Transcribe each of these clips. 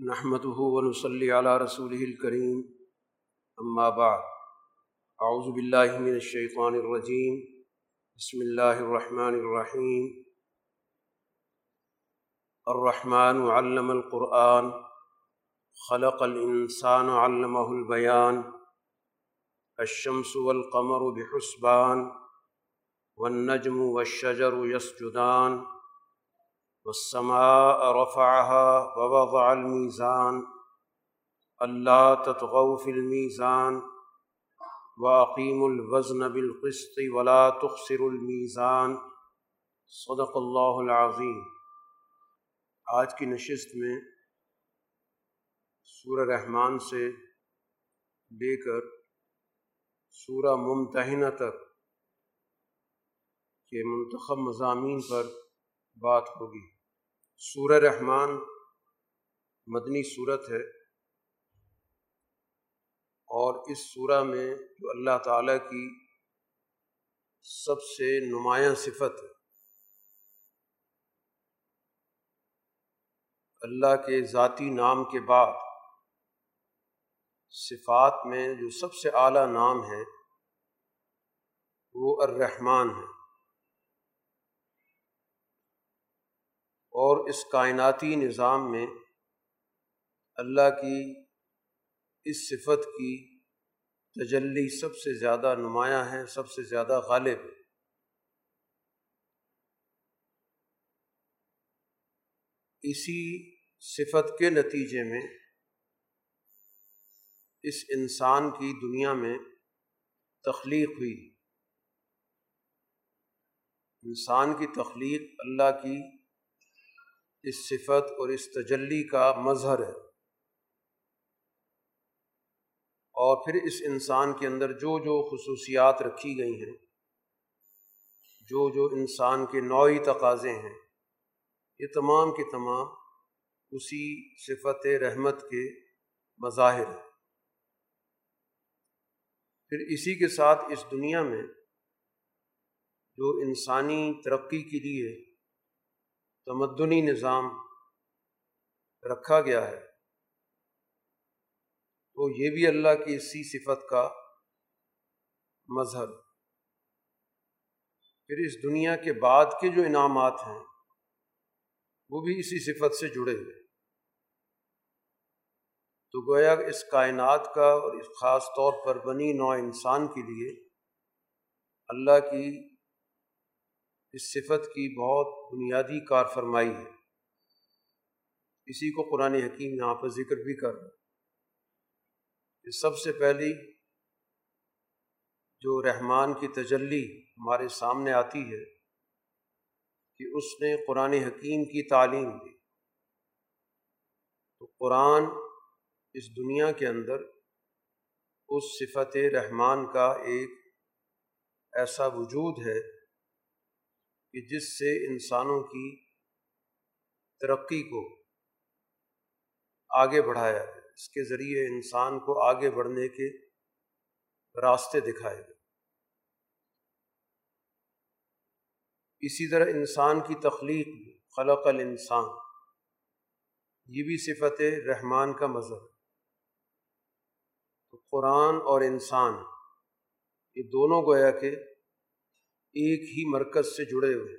نحمده ونصلي على رسوله الكريم. أما بعد، أعوذ بالله من الشيطان الرجيم. بسم الله الرحمن الرحيم. الرحمن علم القرآن، خلق الإنسان علمه البيان، الشمس والقمر بحسبان، والنجم والشجر يسجدان والسماء رفعها ووضع الميزان ألا تطغوا في الميزان وأقيموا الوزن بالقسط ولا تخسروا الميزان صدق اللہ العظیم آج کی نشست میں سورہ رحمان سے لے کر سورہ ممتحنہ تک کے منتخب مضامین پر بات ہوگی۔ سورہ رحمان مدنی صورت ہے اور اس سورہ میں جو اللہ تعالیٰ کی سب سے نمایاں صفت ہے، اللہ کے ذاتی نام کے بعد صفات میں جو سب سے اعلیٰ نام ہے وہ الرحمن ہے۔ اور اس کائناتی نظام میں اللہ کی اس صفت کی تجلی سب سے زیادہ نمایاں ہے، سب سے زیادہ غالب ہے۔ اسی صفت کے نتیجے میں اس انسان کی دنیا میں تخلیق ہوئی۔ انسان کی تخلیق اللہ کی اس صفت اور اس تجلی کا مظہر ہے۔ اور پھر اس انسان کے اندر جو جو خصوصیات رکھی گئی ہیں، جو جو انسان کے نوعی تقاضے ہیں، یہ تمام کے تمام اسی صفت رحمت کے مظاہر ہیں۔ پھر اسی کے ساتھ اس دنیا میں جو انسانی ترقی کے لیے تمدنی نظام رکھا گیا ہے۔ تو یہ بھی اللہ کی اسی صفت کا مظہر۔ پھر اس دنیا کے بعد کے جو انعامات ہیں، وہ بھی اسی صفت سے جڑے ہوئے۔ تو گویا اس کائنات کا اور اس خاص طور پر بنی نوع انسان کے لیے اللہ کی اس صفت کی بہت بنیادی کار فرمائی ہے۔ اسی کو قرآن حکیم یہاں پر ذکر بھی کر رہا کہ سب سے پہلی جو رحمان کی تجلی ہمارے سامنے آتی ہے، کہ اس نے قرآن حکیم کی تعلیم دی۔ تو قرآن اس دنیا کے اندر اس صفت رحمان کا ایک ایسا وجود ہے کہ جس سے انسانوں کی ترقی کو آگے بڑھایا ہے اس کے ذریعے انسان کو آگے بڑھنے کے راستے دکھائے گئے اسی طرح انسان کی تخلیق، خلق الانسان، یہ بھی صفت رحمان کا مذہب تو قرآن اور انسان، یہ دونوں گویا کہ ایک ہی مرکز سے جڑے ہوئے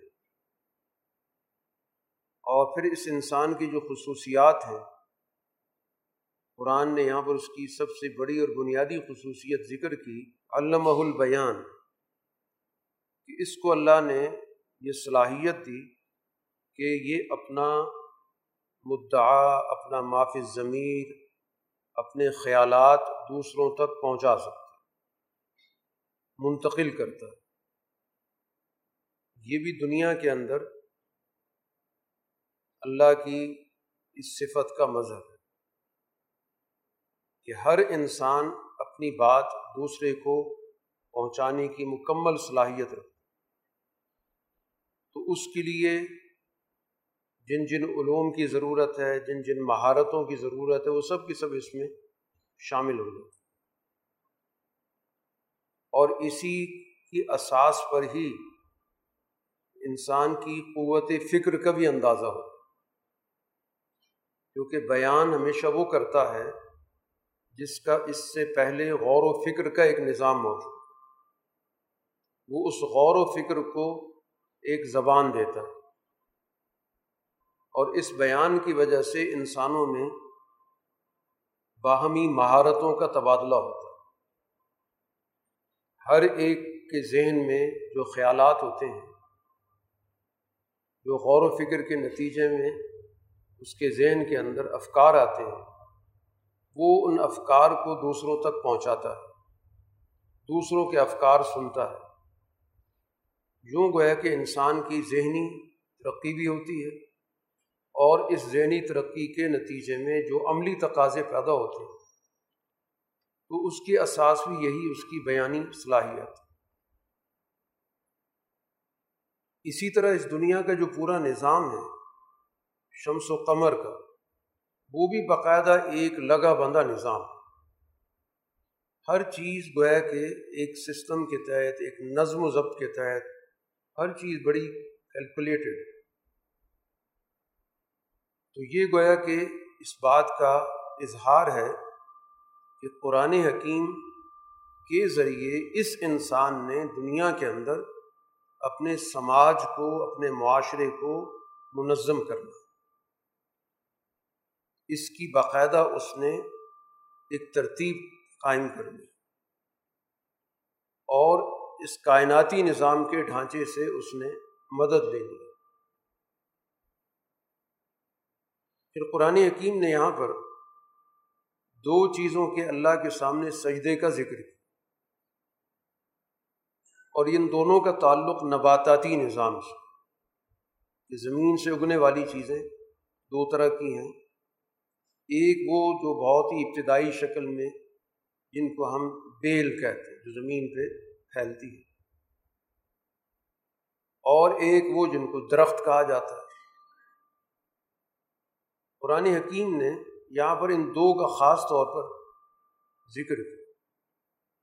اور پھر اس انسان کی جو خصوصیات ہیں، قرآن نے یہاں پر اس کی سب سے بڑی اور بنیادی خصوصیت ذکر کی علامہ البیان، کہ اس کو اللہ نے یہ صلاحیت دی کہ یہ اپنا مدعا، اپنا معاف ضمیر، اپنے خیالات دوسروں تک پہنچا سکتا منتقل کرتا ہے۔ یہ بھی دنیا کے اندر اللہ کی اس صفت کا مذہب ہے کہ ہر انسان اپنی بات دوسرے کو پہنچانے کی مکمل صلاحیت رکھتا تو اس کے لیے جن جن علوم کی ضرورت ہے، جن جن مہارتوں کی ضرورت ہے، وہ سب کی سب اس میں شامل ہو جائے اور اسی کی اساس پر ہی انسان کی قوت فکر کا بھی اندازہ ہو۔ کیونکہ بیان ہمیشہ وہ کرتا ہے جس کا اس سے پہلے غور و فکر کا ایک نظام موجود وہ اس غور و فکر کو ایک زبان دیتا ہے۔ اور اس بیان کی وجہ سے انسانوں میں باہمی مہارتوں کا تبادلہ ہوتا ہے۔ ہر ایک کے ذہن میں جو خیالات ہوتے ہیں جو غور و فکر کے نتیجے میں اس کے ذہن کے اندر افکار آتے ہیں، وہ ان افکار کو دوسروں تک پہنچاتا ہے، دوسروں کے افکار سنتا ہے۔ یوں گویا کہ انسان کی ذہنی ترقی بھی ہوتی ہے اور اس ذہنی ترقی کے نتیجے میں جو عملی تقاضے پیدا ہوتے ہیں، تو اس کی اساس بھی یہی، اس کی بیانی صلاحیت۔ اسی طرح اس دنیا کا جو پورا نظام ہے، شمس و قمر کا، وہ بھی باقاعدہ ایک لگا بندہ نظام۔ ہر چیز گویا کہ ایک سسٹم کے تحت، ایک نظم و ضبط کے تحت ہر چیز بڑی کیلکولیٹڈ۔ تو یہ گویا کہ اس بات کا اظہار ہے کہ قرآن حکیم کے ذریعے اس انسان نے دنیا کے اندر اپنے سماج کو، اپنے معاشرے کو منظم کرنا۔ اس کی باقاعدہ اس نے ایک ترتیب قائم کر لی اور اس کائناتی نظام کے ڈھانچے سے اس نے مدد لے لی۔ پھر قرآن حکیم نے یہاں پر دو چیزوں کے اللہ کے سامنے سجدے کا ذکر کیا۔ اور ان دونوں کا تعلق نباتاتی نظام سے۔ کہ زمین سے اگنے والی چیزیں دو طرح کی ہیں۔ ایک وہ جو بہت ہی ابتدائی شکل میں جن کو ہم بیل کہتے ہیں، جو زمین پہ پھیلتی ہے۔ اور ایک وہ جن کو درخت کہا جاتا ہے۔ قرآن حکیم نے یہاں پر ان دو کا خاص طور پر ذکر کیا۔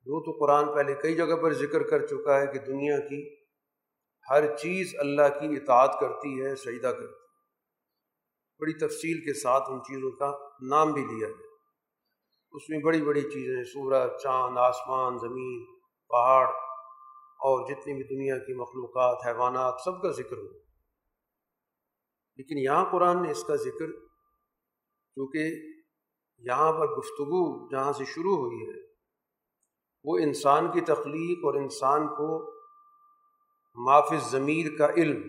دو تو قرآن پہلے کئی جگہ پر ذکر کر چکا ہے کہ دنیا کی ہر چیز اللہ کی اطاعت کرتی ہے، سجدہ کرتی ہے۔ بڑی تفصیل کے ساتھ ان چیزوں کا نام بھی لیا گیا۔ اس میں بڑی بڑی چیزیں سورج چاند، آسمان، زمین، پہاڑ اور جتنی بھی دنیا کی مخلوقات، حیوانات، سب کا ذکر ہو۔ لیکن یہاں قرآن نے اس کا ذکر کیونکہ یہاں پر گفتگو جہاں سے شروع ہوئی ہے وہ انسان کی تخلیق اور انسان کو معاف ضمیر کا علم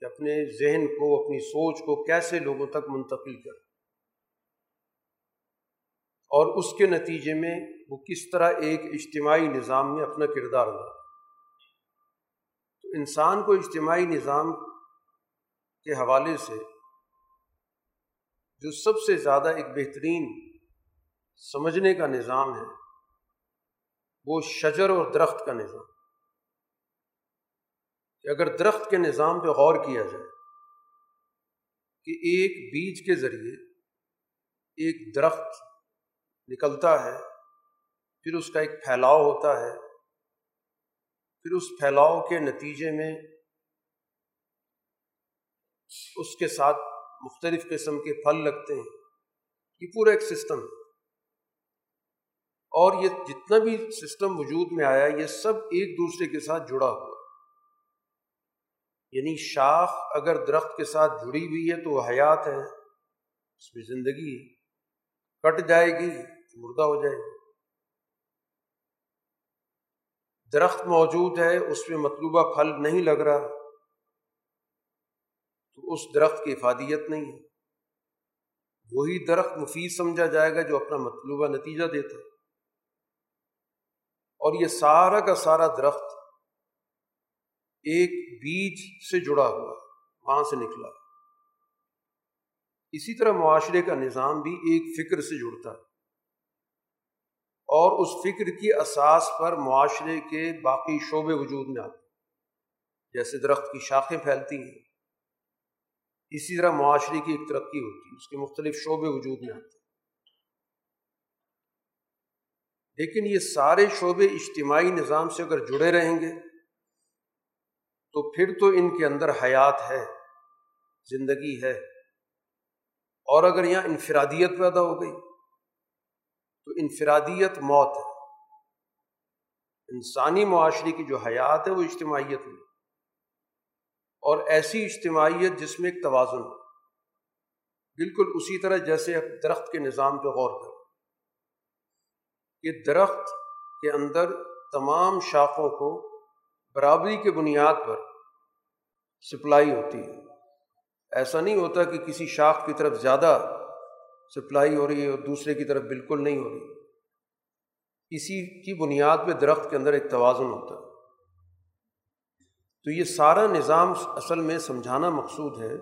کہ اپنے ذہن کو، اپنی سوچ کو کیسے لوگوں تک منتقل کر اور اس کے نتیجے میں وہ کس طرح ایک اجتماعی نظام میں اپنا کردار ادا تو انسان کو اجتماعی نظام کے حوالے سے جو سب سے زیادہ ایک بہترین سمجھنے کا نظام ہے وہ شجر اور درخت کا نظام۔ کہ اگر درخت کے نظام پہ غور کیا جائے کہ ایک بیج کے ذریعے ایک درخت نکلتا ہے، پھر اس کا ایک پھیلاؤ ہوتا ہے، پھر اس پھیلاؤ کے نتیجے میں اس کے ساتھ مختلف قسم کے پھل لگتے ہیں۔ یہ پورا ایک سسٹم ہے۔ اور یہ جتنا بھی سسٹم وجود میں آیا، یہ سب ایک دوسرے کے ساتھ جڑا ہوا۔ یعنی شاخ اگر درخت کے ساتھ جڑی ہوئی ہے تو وہ حیات ہے، اس میں زندگی کٹ جائے گی، مردہ ہو جائے گی۔ درخت موجود ہے، اس میں مطلوبہ پھل نہیں لگ رہا۔ تو اس درخت کی افادیت نہیں ہے۔ وہی درخت مفید سمجھا جائے گا جو اپنا مطلوبہ نتیجہ دیتا ہے۔ اور یہ سارا کا سارا درخت ایک بیج سے جڑا ہوا وہاں سے نکلا اسی طرح معاشرے کا نظام بھی ایک فکر سے جڑتا ہے۔ اور اس فکر کی اساس پر معاشرے کے باقی شعبے وجود میں آتے ہیں۔ جیسے درخت کی شاخیں پھیلتی ہیں۔ اسی طرح معاشرے کی ایک ترقی ہوتی ہے، اس کے مختلف شعبے وجود میں آتے ہیں۔ لیکن یہ سارے شعبے اجتماعی نظام سے اگر جڑے رہیں گے، تو پھر تو ان کے اندر حیات ہے، زندگی ہے۔ اور اگر یہاں انفرادیت پیدا ہو گئی، تو انفرادیت موت ہے۔ انسانی معاشرے کی جو حیات ہے، وہ اجتماعیت میں۔ اور ایسی اجتماعیت جس میں ایک توازن ہو۔ بالکل اسی طرح جیسے درخت کے نظام پہ غور کریں کہ درخت کے اندر تمام شاخوں کو برابری کے بنیاد پر سپلائی ہوتی ہے۔ ایسا نہیں ہوتا کہ کسی شاخ کی طرف زیادہ سپلائی ہو رہی ہے اور دوسرے کی طرف بالکل نہیں ہو رہی۔ اسی کی بنیاد پہ درخت کے اندر ایک توازن ہوتا ہے۔ تو یہ سارا نظام اصل میں سمجھانا مقصود ہے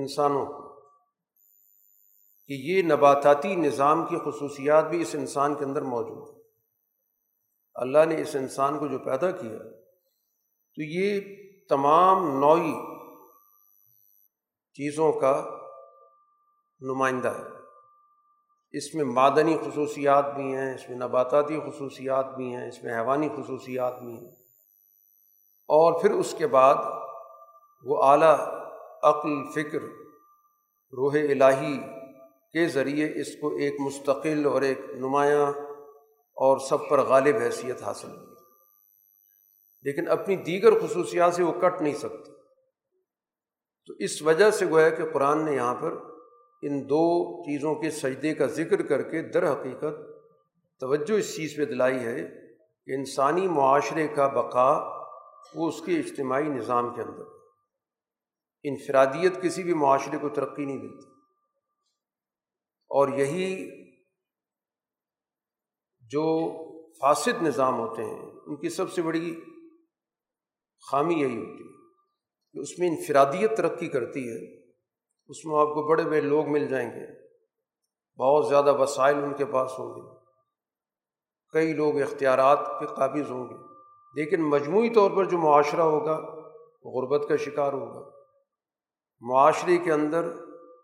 انسانوں کو۔ کہ یہ نباتاتی نظام کی خصوصیات بھی اس انسان کے اندر موجود ہیں۔ اللہ نے اس انسان کو جو پیدا کیا، تو یہ تمام نوعی چیزوں کا نمائندہ ہے۔ اس میں معدنی خصوصیات بھی ہیں، اس میں نباتاتی خصوصیات بھی ہیں، اس میں حیوانی خصوصیات بھی ہیں۔ اور پھر اس کے بعد وہ اعلیٰ عقل، فکر، روح الہی کے ذریعے اس کو ایک مستقل اور ایک نمایاں اور سب پر غالب حیثیت حاصل ہوئی۔ لیکن اپنی دیگر خصوصیات سے وہ کٹ نہیں سکتی۔ تو اس وجہ سے گویا کہ قرآن نے یہاں پر ان دو چیزوں کے سجدے کا ذکر کر کے در حقیقت توجہ اس چیز پہ دلائی ہے کہ انسانی معاشرے کا بقا وہ اس کے اجتماعی نظام کے اندر انفرادیت کسی بھی معاشرے کو ترقی نہیں دیتی۔ اور یہی جو فاسد نظام ہوتے ہیں، ان کی سب سے بڑی خامی یہی ہوتی ہے کہ اس میں انفرادیت ترقی کرتی ہے، اس میں آپ کو بڑے بڑے لوگ مل جائیں گے، بہت زیادہ وسائل ان کے پاس ہوں گے، کئی لوگ اختیارات کے قابض ہوں گے۔ لیکن مجموعی طور پر جو معاشرہ ہوگا، غربت کا شکار ہوگا۔ معاشرے کے اندر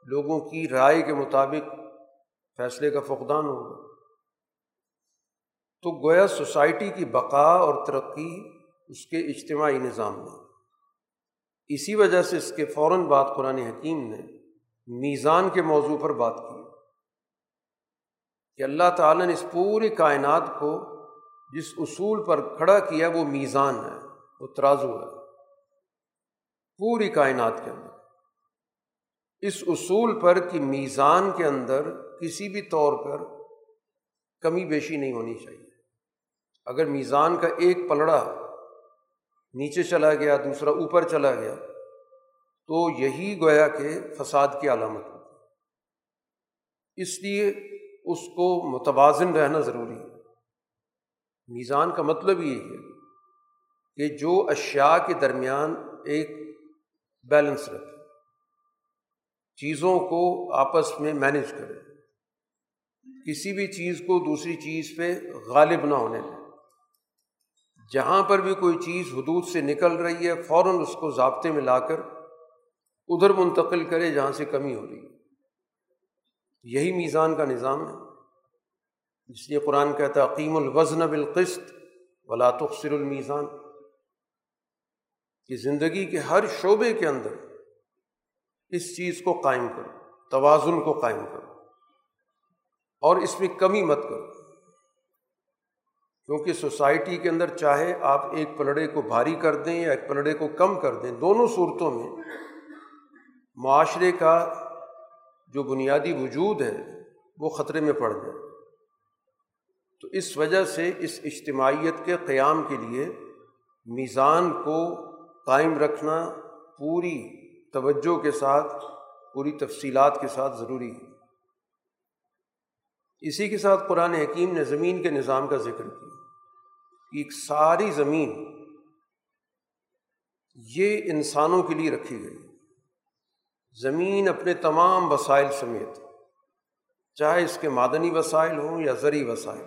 لوگوں کی رائے کے مطابق فیصلے کا فقدان ہوگا تو گویا سوسائٹی کی بقا اور ترقی اس کے اجتماعی نظام میں۔ اسی وجہ سے اس کے فوراً بعد قرآن حکیم نے میزان کے موضوع پر بات کی۔ کہ اللہ تعالیٰ نے اس پوری کائنات کو جس اصول پر کھڑا کیا وہ میزان ہے، وہ ترازو ہے۔ پوری کائنات کے اندر۔ اس اصول پر کہ میزان کے اندر کسی بھی طور پر کمی بیشی نہیں ہونی چاہیے۔ اگر میزان کا ایک پلڑا نیچے چلا گیا، دوسرا اوپر چلا گیا، تو یہی گویا کہ فساد کی علامت ہوتی اس لیے اس کو متوازن رہنا ضروری ہے۔ میزان کا مطلب یہ ہے کہ جو اشیاء کے درمیان ایک بیلنس رکھے، چیزوں کو آپس میں مینج کرے۔ کسی بھی چیز کو دوسری چیز پہ غالب نہ ہونے دیں۔ جہاں پر بھی کوئی چیز حدود سے نکل رہی ہے، فوراً اس کو ضابطے میں لا کر ادھر منتقل کرے جہاں سے کمی ہو رہی ہے۔ یہی میزان کا نظام ہے۔ اس لیے قرآن کہتا ہے عقیم الوزن بالقسط ولا تخصر المیزان کہ زندگی کے ہر شعبے کے اندر اس چیز کو قائم کرو، توازن کو قائم کرو۔ اور اس میں کمی مت کرو۔ کیونکہ سوسائٹی کے اندر چاہے آپ ایک پلڑے کو بھاری کر دیں یا ایک پلڑے کو کم کر دیں، دونوں صورتوں میں معاشرے کا جو بنیادی وجود ہے، وہ خطرے میں پڑ جائے۔ تو اس وجہ سے اس اجتماعیت کے قیام کے لیے میزان کو قائم رکھنا پوری توجہ کے ساتھ، پوری تفصیلات کے ساتھ ضروری ہے۔ اسی کے ساتھ قرآن حکیم نے زمین کے نظام کا ذکر کیا ایک ساری زمین یہ انسانوں کے لیے رکھی گئی زمین اپنے تمام وسائل سمیت، چاہے اس کے معدنی وسائل ہوں یا زرعی وسائل،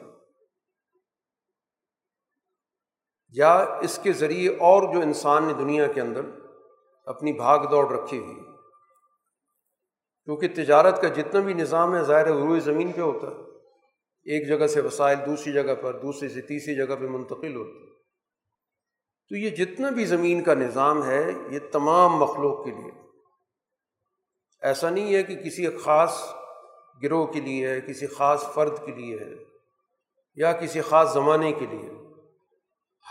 یا اس کے ذریعے اور جو انسان نے دنیا کے اندر اپنی بھاگ دوڑ رکھی ہوئی کیونکہ تجارت کا جتنا بھی نظام ہے، ظاہر روئے زمین پہ ہوتا ہے۔ ایک جگہ سے وسائل، دوسری جگہ پر، دوسری سے تیسری جگہ پہ منتقل ہوتی۔ تو یہ جتنا بھی زمین کا نظام ہے، یہ تمام مخلوق کے لیے۔ ایسا نہیں ہے کہ کسی خاص گروہ کے لیے ہے، کسی خاص فرد کے لیے ہے، یا کسی خاص زمانے کے لیے۔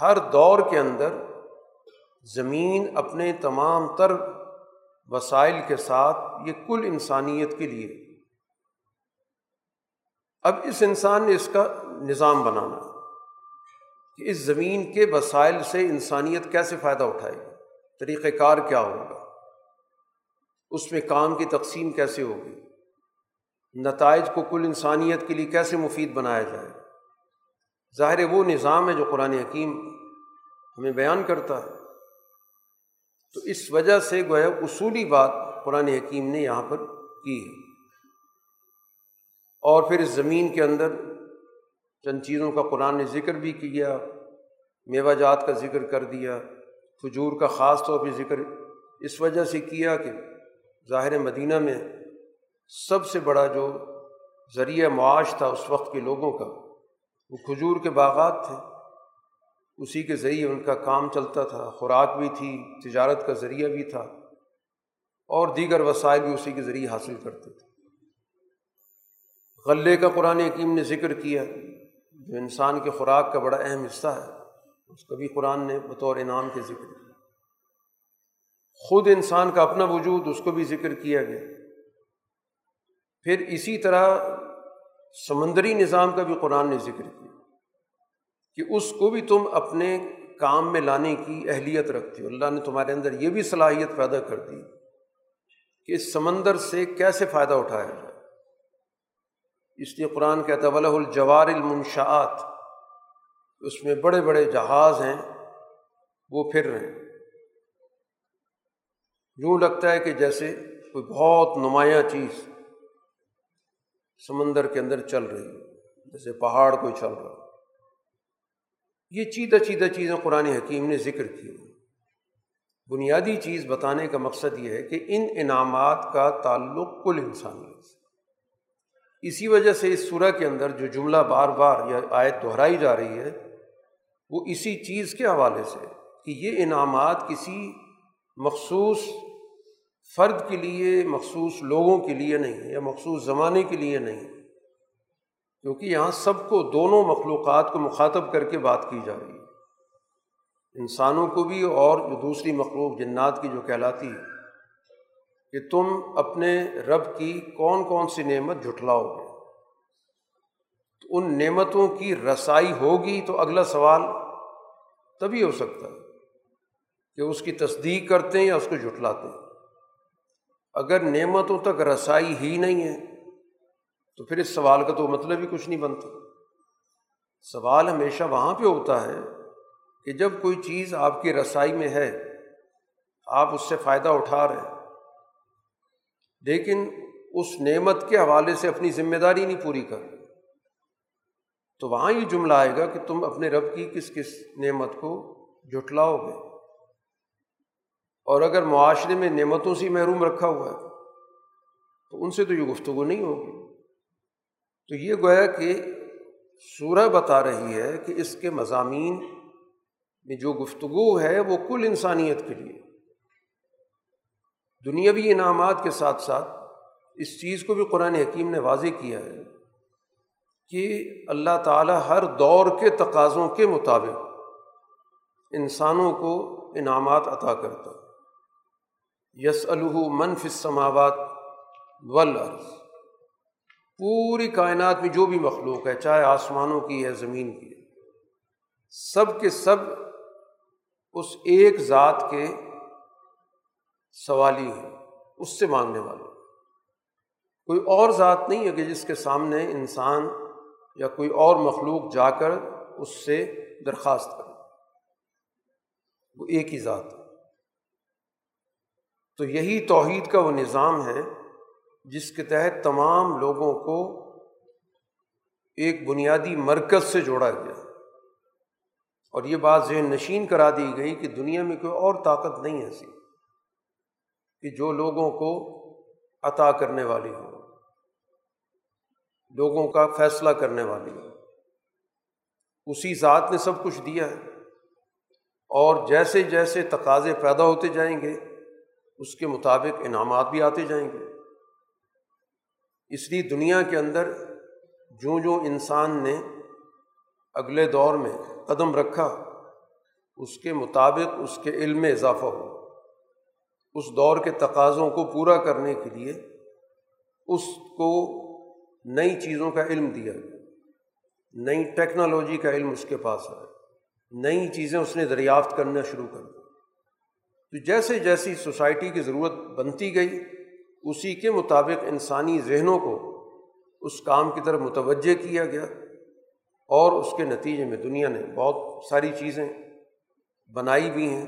ہر دور کے اندر زمین اپنے تمام تر وسائل کے ساتھ یہ کل انسانیت کے لیے۔ اب اس انسان نے اس کا نظام بنانا کہ اس زمین کے وسائل سے انسانیت کیسے فائدہ اٹھائے گی؟ طریقۂ کار کیا ہوگا؟ اس میں کام کی تقسیم کیسے ہوگی؟ نتائج کو کل انسانیت کے لیے کیسے مفید بنایا جائے؟ ظاہر وہ نظام ہے جو قرآن حکیم ہمیں بیان کرتا ہے۔ تو اس وجہ سے گویا اصولی بات قرآن حکیم نے یہاں پر کی ہے۔ اور پھر اس زمین کے اندر چند چیزوں کا قرآن نے ذکر بھی کیا، میوہ جات کا ذکر کر دیا، کھجور کا خاص طور پہ ذکر اس وجہ سے کیا کہ ظاہر مدینہ میں سب سے بڑا جو ذریعہ معاش تھا اس وقت کے لوگوں کا، وہ کھجور کے باغات تھے۔ اسی کے ذریعے ان کا کام چلتا تھا، خوراک بھی تھی، تجارت کا ذریعہ بھی تھا اور دیگر وسائل بھی اسی کے ذریعے حاصل کرتے تھے۔ غلے کا قرآن حکیم نے ذکر کیا جو انسان کے خوراک کا بڑا اہم حصہ ہے، اس کا بھی قرآن نے بطور انعام کے ذکر کیا۔ خود انسان کا اپنا وجود، اس کو بھی ذکر کیا گیا۔ پھر اسی طرح سمندری نظام کا بھی قرآن نے ذکر کیا کہ اس کو بھی تم اپنے کام میں لانے کی اہلیت رکھتی ہو۔ اللہ نے تمہارے اندر یہ بھی صلاحیت پیدا کر دی کہ اس سمندر سے کیسے فائدہ اٹھایا جائے۔ اس لیے قرآن کہتا ہے ولہ الجوار المنشاعت اس میں بڑے بڑے جہاز ہیں، وہ پھر رہے ہیں۔ یوں لگتا ہے کہ جیسے کوئی بہت نمایاں چیز سمندر کے اندر چل رہی ہے جیسے پہاڑ کوئی چل رہا یہ چیدہ چیدہ چیزیں قرآن حکیم نے ذکر کی بنیادی چیز بتانے کا مقصد یہ ہے کہ ان انعامات کا تعلق کل انسانیت سے اسی وجہ سے اس صورح کے اندر جو جملہ بار بار یا آیت دہرائی جا رہی ہے، وہ اسی چیز کے حوالے سے کہ یہ انعامات کسی مخصوص فرد کے لیے، مخصوص لوگوں کے لیے نہیں یا مخصوص زمانے کے لیے نہیں کیونکہ یہاں سب کو، دونوں مخلوقات کو مخاطب کر کے بات کی جا رہی ہے۔ انسانوں کو بھی اور جو دوسری مخلوق جنات کی جو کہلاتی ہے کہ تم اپنے رب کی کون کون سی نعمت جھٹلاؤ گے تو ان نعمتوں کی رسائی ہوگی تو اگلا سوال تبھی ہو سکتا ہے کہ اس کی تصدیق کرتے ہیں یا اس کو جھٹلاتے ہیں۔ اگر نعمتوں تک رسائی ہی نہیں ہے تو پھر اس سوال کا تو مطلب ہی کچھ نہیں بنتا۔ سوال ہمیشہ وہاں پہ ہوتا ہے کہ جب کوئی چیز آپ کی رسائی میں ہے، آپ اس سے فائدہ اٹھا رہے ہیں۔ لیکن اس نعمت کے حوالے سے اپنی ذمہ داری نہیں پوری کر تو وہاں یہ جملہ آئے گا کہ تم اپنے رب کی کس کس نعمت کو جٹلاؤ گے اور اگر معاشرے میں نعمتوں سے محروم رکھا ہوا ہے، تو ان سے تو یہ گفتگو نہیں ہوگی۔ تو یہ گویا کہ سورہ بتا رہی ہے کہ اس کے مضامین میں جو گفتگو ہے وہ کل انسانیت کے لیے۔ دنیاوی انعامات کے ساتھ ساتھ اس چیز کو بھی قرآن حکیم نے واضح کیا ہے کہ اللہ تعالیٰ ہر دور کے تقاضوں کے مطابق انسانوں کو انعامات عطا کرتا یس الح منف السماوات ولعرض پوری کائنات میں جو بھی مخلوق ہے، چاہے آسمانوں کی ہے، زمین کی ہے، سب کے سب اس ایک ذات کے سوالی ہیں، اس سے مانگنے والے کوئی اور ذات نہیں ہے کہ جس کے سامنے انسان یا کوئی اور مخلوق جا کر اس سے درخواست کرے۔ وہ ایک ہی ذات ہے۔ تو یہی توحید کا وہ نظام ہے جس کے تحت تمام لوگوں کو ایک بنیادی مرکز سے جوڑا گیا۔ اور یہ بات ذہن نشین کرا دی گئی کہ دنیا میں کوئی اور طاقت نہیں ایسی کہ جو لوگوں کو عطا کرنے والی ہو لوگوں کا فیصلہ کرنے والی ہو اسی ذات نے سب کچھ دیا ہے۔ اور جیسے جیسے تقاضے پیدا ہوتے جائیں گے، اس کے مطابق انعامات بھی آتے جائیں گے۔ اس لیے دنیا کے اندر جو جو انسان نے اگلے دور میں قدم رکھا، اس کے مطابق اس کے علم میں اضافہ ہو۔ اس دور کے تقاضوں کو پورا کرنے کے لیے اس کو نئی چیزوں کا علم دیا نئی ٹیکنالوجی کا علم اس کے پاس ہے نئی چیزیں اس نے دریافت کرنا شروع کر دی۔ تو جیسے جیسی سوسائٹی کی ضرورت بنتی گئی، اسی کے مطابق انسانی ذہنوں کو اس کام کی طرف متوجہ کیا گیا اور اس کے نتیجے میں دنیا نے بہت ساری چیزیں بنائی بھی ہیں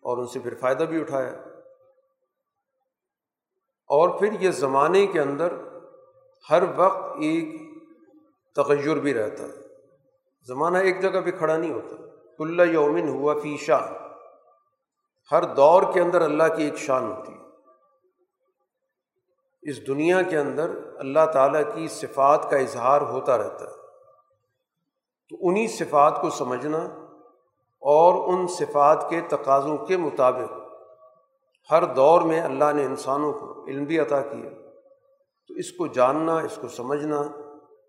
اور ان سے پھر فائدہ بھی اٹھایا۔ اور پھر یہ زمانے کے اندر ہر وقت ایک تغیر بھی رہتا ہے۔ زمانہ ایک جگہ پہ کھڑا نہیں ہوتا۔ کل یومن ہوا فی شاہ ہر دور کے اندر اللہ کی ایک شان ہوتی ہے۔ اس دنیا کے اندر اللہ تعالیٰ کی صفات کا اظہار ہوتا رہتا ہے۔ تو انہیں صفات کو سمجھنا اور ان صفات کے تقاضوں کے مطابق ہر دور میں اللہ نے انسانوں کو علم بھی عطا کیا۔ تو اس کو جاننا، اس کو سمجھنا،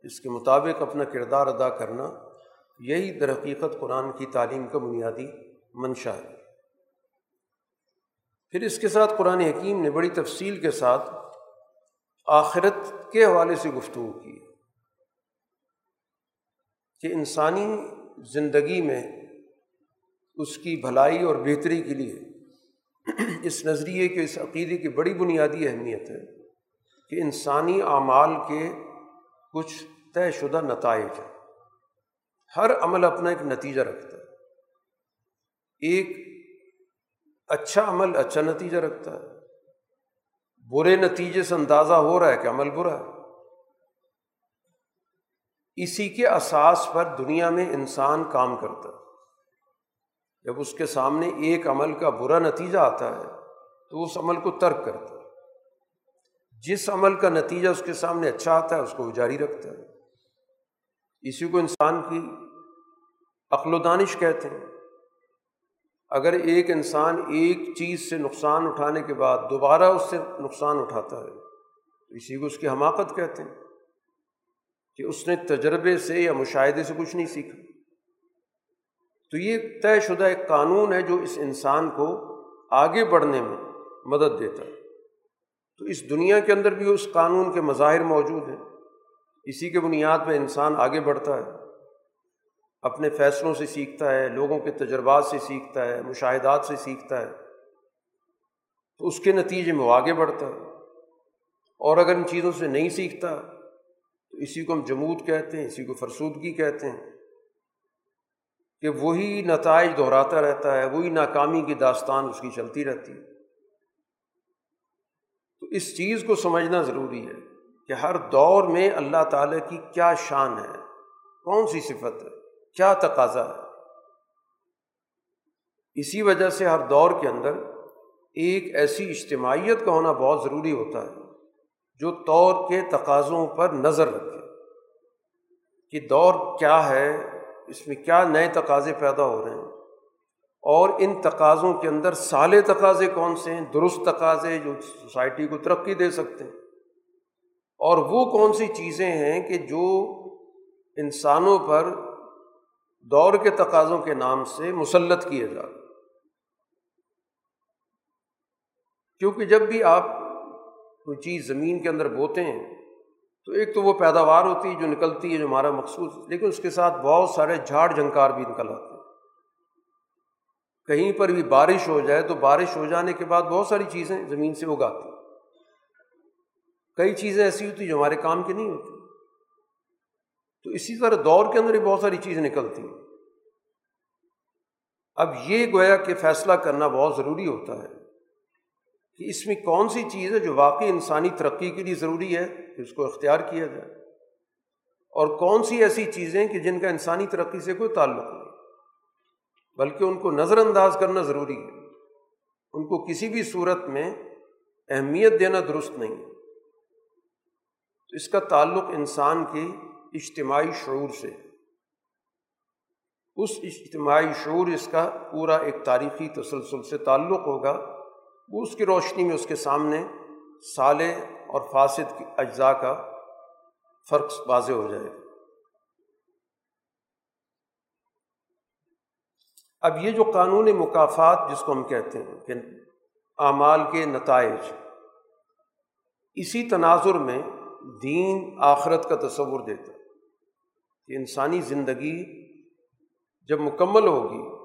اس کے مطابق اپنا کردار ادا کرنا، یہی درحقیقت قرآن کی تعلیم کا بنیادی منشا ہے۔ پھر اس کے ساتھ قرآن حکیم نے بڑی تفصیل کے ساتھ آخرت کے حوالے سے گفتگو کی کہ انسانی زندگی میں اس کی بھلائی اور بہتری کے لیے اس نظریے کے، اس عقیدے کی بڑی بنیادی اہمیت ہے کہ انسانی اعمال کے کچھ طے شدہ نتائج ہیں۔ ہر عمل اپنا ایک نتیجہ رکھتا ہے۔ ایک اچھا عمل اچھا نتیجہ رکھتا ہے۔ برے نتیجے سے اندازہ ہو رہا ہے کہ عمل برا ہے۔ اسی کے اساس پر دنیا میں انسان کام کرتا ہے۔ جب اس کے سامنے ایک عمل کا برا نتیجہ آتا ہے، تو اس عمل کو ترک کرتا ہے۔ جس عمل کا نتیجہ اس کے سامنے اچھا آتا ہے، اس کو وہ جاری رکھتا ہے۔ اسی کو انسان کی عقل و دانش کہتے ہیں۔ اگر ایک انسان ایک چیز سے نقصان اٹھانے کے بعد دوبارہ اس سے نقصان اٹھاتا ہے، تو اسی کو اس کی حماقت کہتے ہیں کہ اس نے تجربے سے یا مشاہدے سے کچھ نہیں سیکھا۔ تو یہ طے شدہ ایک قانون ہے جو اس انسان کو آگے بڑھنے میں مدد دیتا ہے۔ تو اس دنیا کے اندر بھی اس قانون کے مظاہر موجود ہیں۔ اسی کے بنیاد پہ انسان آگے بڑھتا ہے۔ اپنے فیصلوں سے سیکھتا ہے، لوگوں کے تجربات سے سیکھتا ہے، مشاہدات سے سیکھتا ہے۔ تو اس کے نتیجے میں وہ آگے بڑھتا ہے۔ اور اگر ان چیزوں سے نہیں سیکھتا، تو اسی کو ہم جمود کہتے ہیں، اسی کو فرسودگی کہتے ہیں۔ کہ وہی نتائج دہراتا رہتا ہے، وہی ناکامی کی داستان اس کی چلتی رہتی ہے۔ تو اس چیز کو سمجھنا ضروری ہے کہ ہر دور میں اللہ تعالیٰ کی کیا شان ہے، کون سی صفت ہے، کیا تقاضا ہے۔ اسی وجہ سے ہر دور کے اندر ایک ایسی اجتماعیت کا ہونا بہت ضروری ہوتا ہے جو طور کے تقاضوں پر نظر رکھے کہ دور کیا ہے اس میں کیا نئے تقاضے پیدا ہو رہے ہیں؟ اور ان تقاضوں کے اندر سالے تقاضے کون سے ہیں؟ درست تقاضے جو سوسائٹی کو ترقی دے سکتے ہیں۔ اور وہ کون سی چیزیں ہیں کہ جو انسانوں پر دور کے تقاضوں کے نام سے مسلط کیے جا کیونکہ جب بھی آپ کوئی چیز زمین کے اندر بوتے ہیں تو ایک تو وہ پیداوار ہوتی ہے جو نکلتی ہے، جو ہمارا مخصوص، لیکن اس کے ساتھ بہت سارے جھاڑ جھنکار بھی نکل آتے ہیں۔ کہیں پر بھی بارش ہو جائے تو بارش ہو جانے کے بعد بہت ساری چیزیں زمین سے اگاتی کئی چیزیں ایسی ہوتی جو ہمارے کام کی نہیں ہوتی۔ تو اسی طرح دور کے اندر ہی بہت ساری چیزیں نکلتی ہیں۔ اب یہ گویا کہ فیصلہ کرنا بہت ضروری ہوتا ہے۔ کہ اس میں کون سی چیز ہے جو واقعی انسانی ترقی کے لیے ضروری ہے کہ اس کو اختیار کیا جائے۔ اور کون سی ایسی چیزیں کہ جن کا انسانی ترقی سے کوئی تعلق نہیں؟ بلکہ ان کو نظر انداز کرنا ضروری ہے۔ ان کو کسی بھی صورت میں اہمیت دینا درست نہیں تو اس کا تعلق انسان کے اجتماعی شعور سے اس اجتماعی شعور، اس کا پورا ایک تاریخی تسلسل سے تعلق ہوگا۔ وہ اس کی روشنی میں اس کے سامنے سالے اور فاسد کی اجزاء کا فرق واضح ہو جائے گا۔ اب یہ جو قانون مقافات جس کو ہم کہتے ہیں کہ اعمال کے نتائج، اسی تناظر میں دین آخرت کا تصور دیتا کہ انسانی زندگی جب مکمل ہوگی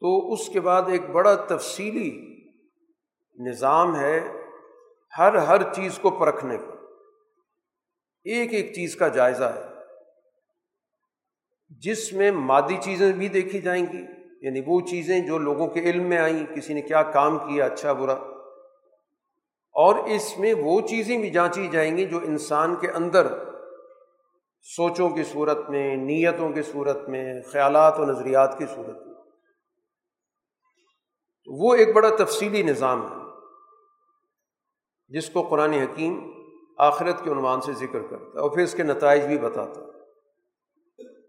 تو اس کے بعد ایک بڑا تفصیلی نظام ہے ہر ہر چیز کو پرکھنے کا۔ ایک ایک چیز کا جائزہ ہے۔ جس میں مادی چیزیں بھی دیکھی جائیں گی یعنی وہ چیزیں جو لوگوں کے علم میں آئیں، کسی نے کیا کام کیا اچھا برا۔ اور اس میں وہ چیزیں بھی جانچی جائیں گی جو انسان کے اندر سوچوں کی صورت میں، نیتوں کی صورت میں، خیالات و نظریات کی صورت میں۔ وہ ایک بڑا تفصیلی نظام ہے۔ جس کو قرآن حکیم آخرت کے عنوان سے ذکر کرتا ہے اور پھر اس کے نتائج بھی بتاتا ہے۔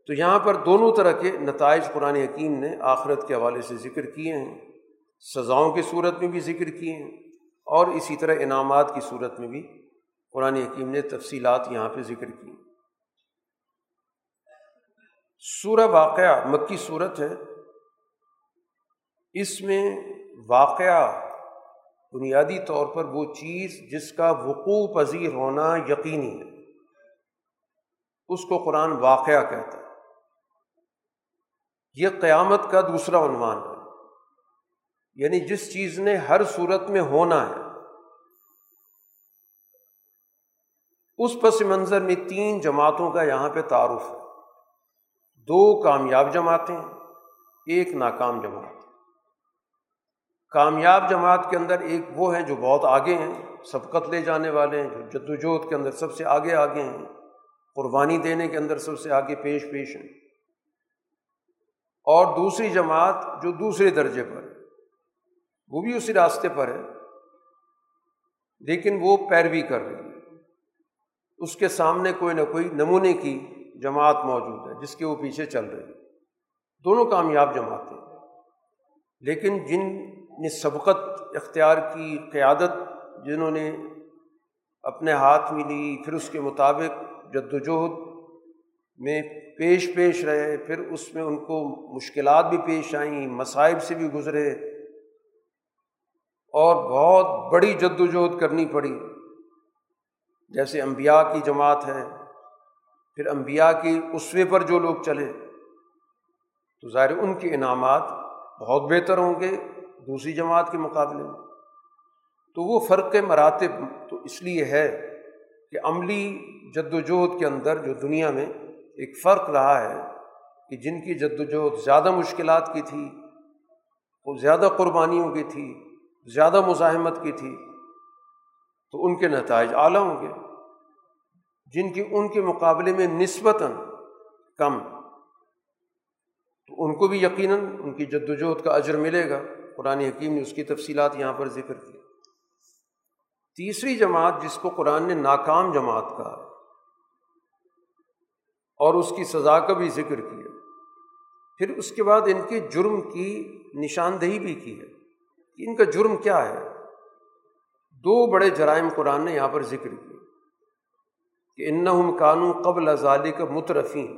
تو یہاں پر دونوں طرح کے نتائج قرآن حکیم نے آخرت کے حوالے سے ذکر کیے ہیں، سزاؤں کی صورت میں بھی ذکر کیے ہیں اور اسی طرح انعامات کی صورت میں بھی قرآن حکیم نے تفصیلات یہاں پہ ذکر کی سورہ واقعہ، مکی صورت ہے۔ اس میں واقعہ بنیادی طور پر وہ چیز جس کا وقوع پذیر ہونا یقینی ہے۔ اس کو قرآن واقعہ کہتا ہے۔ یہ قیامت کا دوسرا عنوان ہے۔ یعنی جس چیز نے ہر صورت میں ہونا ہے۔ اس پس منظر میں تین جماعتوں کا یہاں پہ تعارف ہے۔ دو کامیاب جماعتیں، ایک ناکام جماعت۔ کامیاب جماعت کے اندر ایک وہ ہیں جو بہت آگے ہیں، سبقت لے جانے والے ہیں، جو جد وجہد کے اندر سب سے آگے آگے ہیں، قربانی دینے کے اندر سب سے آگے پیش پیش ہیں۔ اور دوسری جماعت جو دوسرے درجے پر ہے، وہ بھی اسی راستے پر ہے، لیکن وہ پیروی کر رہی ہے۔ اس کے سامنے کوئی نہ کوئی نمونے کی جماعت موجود ہے، جس کے وہ پیچھے چل رہی ہے۔ دونوں کامیاب جماعتیں لیکن جن نے سبقت اختیار کی قیادت جنہوں نے اپنے ہاتھ میں لی، پھر اس کے مطابق جد وجہد میں پیش پیش رہے، پھر اس میں ان کو مشکلات بھی پیش آئیں، مصائب سے بھی گزرے۔ اور بہت بڑی جد وجہد کرنی پڑی۔ جیسے امبیا کی جماعت ہے، پھر امبیا کی اسوے پر جو لوگ چلے، تو ظاہر ان کے انعامات بہت بہتر ہوں گے۔ دوسری جماعت کے مقابلے میں۔ تو وہ فرق مراتب تو اس لیے ہے کہ عملی جد وجہد کے اندر جو دنیا میں ایک فرق رہا ہے کہ جن کی جد وجہد زیادہ مشکلات کی تھی وہ زیادہ قربانیوں کی تھی، زیادہ مزاحمت کی تھی، تو ان کے نتائج اعلیٰ ہوں گے۔ جن کی، ان کے مقابلے میں نسبتاً کم، تو ان کو بھی یقیناً ان کی جد وجہد کا اجر ملے گا۔ قرآن حکیم نے اس کی تفصیلات یہاں پر ذکر کی۔ تیسری جماعت جس کو قرآن نے ناکام جماعت کہا اور اس کی سزا کا بھی ذکر کیا، پھر اس کے بعد ان کے جرم کی نشاندہی بھی کی ہے۔ کہ ان کا جرم کیا ہے؟ دو بڑے جرائم قرآن نے یہاں پر ذکر کیے۔ کہ ان کانو قبل ازالی کا مترفین۔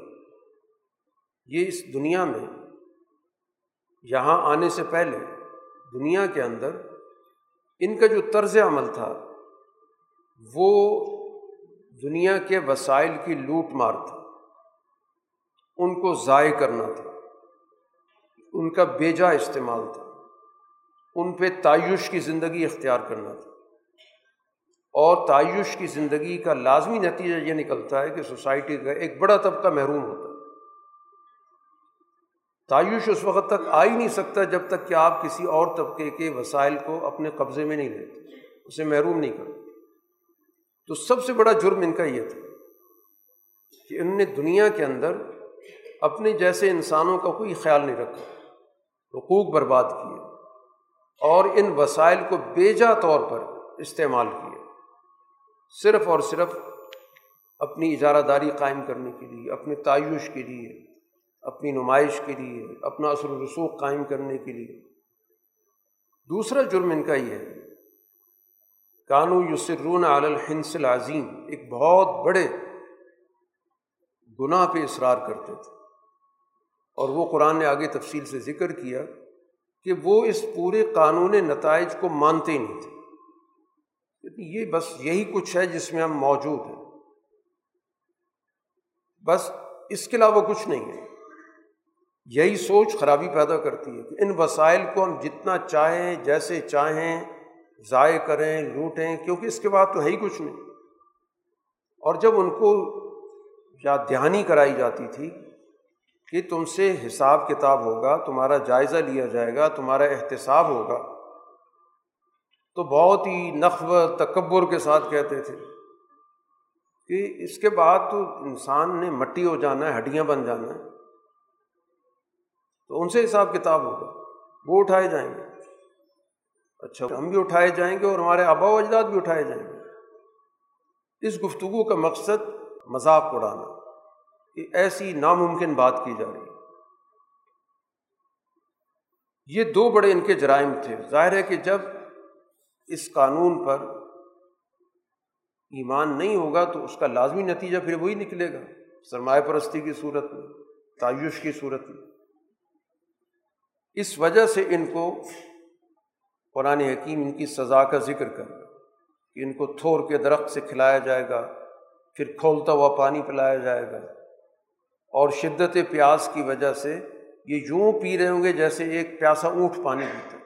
یہ اس دنیا میں یہاں آنے سے پہلے دنیا کے اندر ان کا جو طرز عمل تھا، وہ دنیا کے وسائل کی لوٹ مار تھا، ان کو ضائع کرنا تھا، ان کا بیجا استعمال تھا، ان پہ تعیش کی زندگی اختیار کرنا تھا۔ اور تعیش کی زندگی کا لازمی نتیجہ یہ نکلتا ہے کہ سوسائٹی کا ایک بڑا طبقہ محروم ہوتا ہے۔ تعیش اس وقت تک آ ہی نہیں سکتا جب تک کہ آپ کسی اور طبقے کے وسائل کو اپنے قبضے میں نہیں لیتے اسے محروم نہیں کرتے۔ تو سب سے بڑا جرم ان کا یہ تھا کہ ان نے دنیا کے اندر اپنے جیسے انسانوں کا کوئی خیال نہیں رکھا، حقوق برباد کیے اور ان وسائل کو بیجا طور پر استعمال کیے، صرف اور صرف اپنی اجارہ داری قائم کرنے کے لیے، اپنے تعیش کے لیے۔ اپنی نمائش کے لیے، اپنا اثر و رسوخ قائم کرنے کے لیے۔ دوسرا جرم ان کا یہ ہے، کانو یسرون علی الحنس العظیم، ایک بہت بڑے گناہ پہ اصرار کرتے تھے۔ اور وہ قرآن نے آگے تفصیل سے ذکر کیا کہ وہ اس پورے قانون نتائج کو مانتے ہی نہیں تھے۔ یہ بس یہی کچھ ہے جس میں ہم موجود ہیں۔ بس اس کے علاوہ کچھ نہیں ہے۔ یہی سوچ خرابی پیدا کرتی ہے کہ ان وسائل کو ہم جتنا چاہیں، جیسے چاہیں، ضائع کریں، لوٹیں، کیونکہ اس کے بعد تو ہے ہی کچھ نہیں۔ اور جب ان کو یا دہانی کرائی جاتی تھی کہ تم سے حساب کتاب ہوگا، تمہارا جائزہ لیا جائے گا، تمہارا احتساب ہوگا، تو بہت ہی نقو تکبر کے ساتھ کہتے تھے کہ اس کے بعد تو انسان نے مٹی ہو جانا ہے، ہڈیاں بن جانا ہے۔ تو ان سے حساب کتاب ہوگا۔ وہ اٹھائے جائیں گے۔ اچھا ہم بھی اٹھائے جائیں گے اور ہمارے آبا و اجداد بھی اٹھائے جائیں گے۔ اس گفتگو کا مقصد مذاق اڑانا، کہ ایسی ناممکن بات کی جا رہی۔ یہ دو بڑے ان کے جرائم تھے۔ ظاہر ہے کہ جب اس قانون پر ایمان نہیں ہوگا تو اس کا لازمی نتیجہ پھر وہی نکلے گا۔ سرمایہ پرستی کی صورت میں، تعیش کی صورت میں۔ اس وجہ سے ان کو قرآن حکیم ان کی سزا کا ذکر کر کہ ان کو تھور کے درخت سے کھلایا جائے گا، پھر کھولتا ہوا پانی پلایا جائے گا۔ اور شدت پیاس کی وجہ سے یہ یوں پی رہے ہوں گے جیسے ایک پیاسا اونٹ پانی پیتے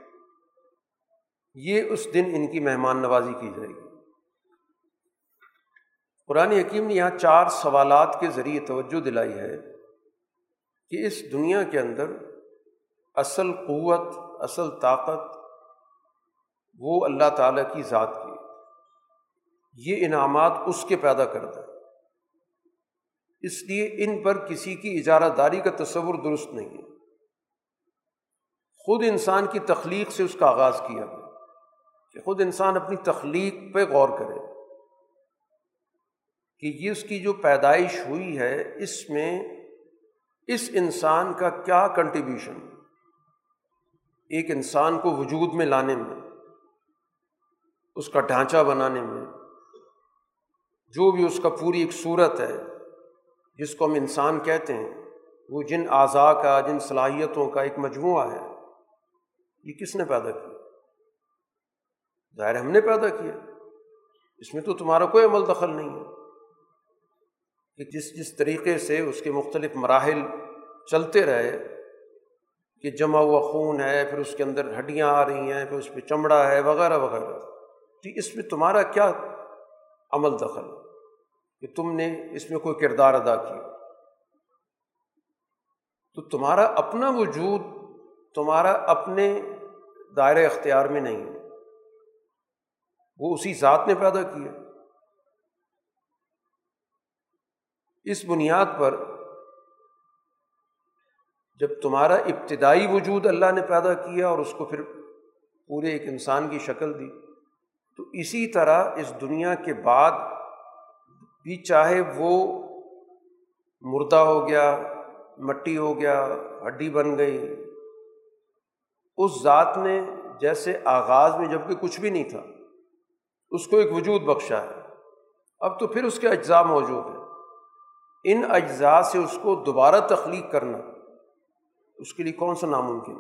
یہ اس دن ان کی مہمان نوازی کی جائے گی۔ قرآن حکیم نے یہاں چار سوالات کے ذریعے توجہ دلائی ہے کہ اس دنیا کے اندر اصل قوت، اصل طاقت وہ اللہ تعالیٰ کی ذات کی یہ انعامات اس کے پیدا کرتا ہے اس لیے ان پر کسی کی اجارہ داری کا تصور درست نہیں ہے۔ خود انسان کی تخلیق سے اس کا آغاز کیا گیا کہ خود انسان اپنی تخلیق پہ غور کرے کہ یہ اس کی جو پیدائش ہوئی ہے، اس میں اس انسان کا کیا کنٹریبیوشن ایک انسان کو وجود میں لانے میں، اس کا ڈھانچہ بنانے میں، جو بھی اس کا پوری ایک صورت ہے، جس کو ہم انسان کہتے ہیں، وہ جن اعضاء کا، جن صلاحیتوں کا ایک مجموعہ ہے، یہ کس نے پیدا کیا؟ ظاہر ہم نے پیدا کیا۔ اس میں تو تمہارا کوئی عمل دخل نہیں ہے۔ کہ جس جس طریقے سے اس کے مختلف مراحل چلتے رہے کہ جمع ہوا خون ہے، پھر اس کے اندر ہڈیاں آ رہی ہیں، پھر اس پہ چمڑا ہے، وغیرہ وغیرہ۔ تو اس میں تمہارا کیا عمل دخل؟ کہ تم نے اس میں کوئی کردار ادا کیا۔ تو تمہارا اپنا وجود، تمہارا اپنے دائرۂ اختیار میں نہیں۔ ہے وہ اسی ذات نے پیدا کیا۔ اس بنیاد پر جب تمہارا ابتدائی وجود اللہ نے پیدا کیا اور اس کو پھر پورے ایک انسان کی شکل دی، تو اسی طرح اس دنیا کے بعد بھی چاہے وہ مردہ ہو گیا، مٹی ہو گیا، ہڈی بن گئی، اس ذات نے جیسے آغاز میں جبکہ کچھ بھی نہیں تھا، اس کو ایک وجود بخشا ہے۔ اب تو پھر اس کے اجزاء موجود ہیں۔ ان اجزاء سے اس کو دوبارہ تخلیق کرنا۔ اس کے لیے کون سا ناممکن؟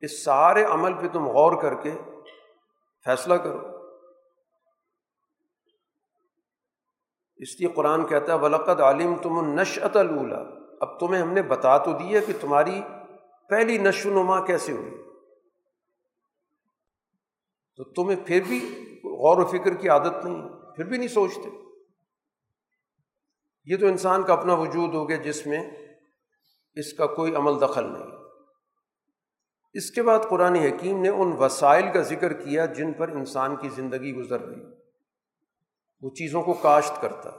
اس سارے عمل پہ تم غور کر کے فیصلہ کرو۔ اس لیے قرآن کہتا ہے ولقت عالم تم نشعت الا اب تمہیں ہم نے بتا تو دیا کہ تمہاری پہلی نشو نما کیسے ہوئی۔ تو تمہیں پھر بھی غور و فکر کی عادت نہیں پھر بھی نہیں سوچتے۔ یہ تو انسان کا اپنا وجود ہو گیا جس میں اس کا کوئی عمل دخل نہیں۔ اس کے بعد قرآن حکیم نے ان وسائل کا ذکر کیا جن پر انسان کی زندگی گزر رہی۔ وہ چیزوں کو کاشت کرتا۔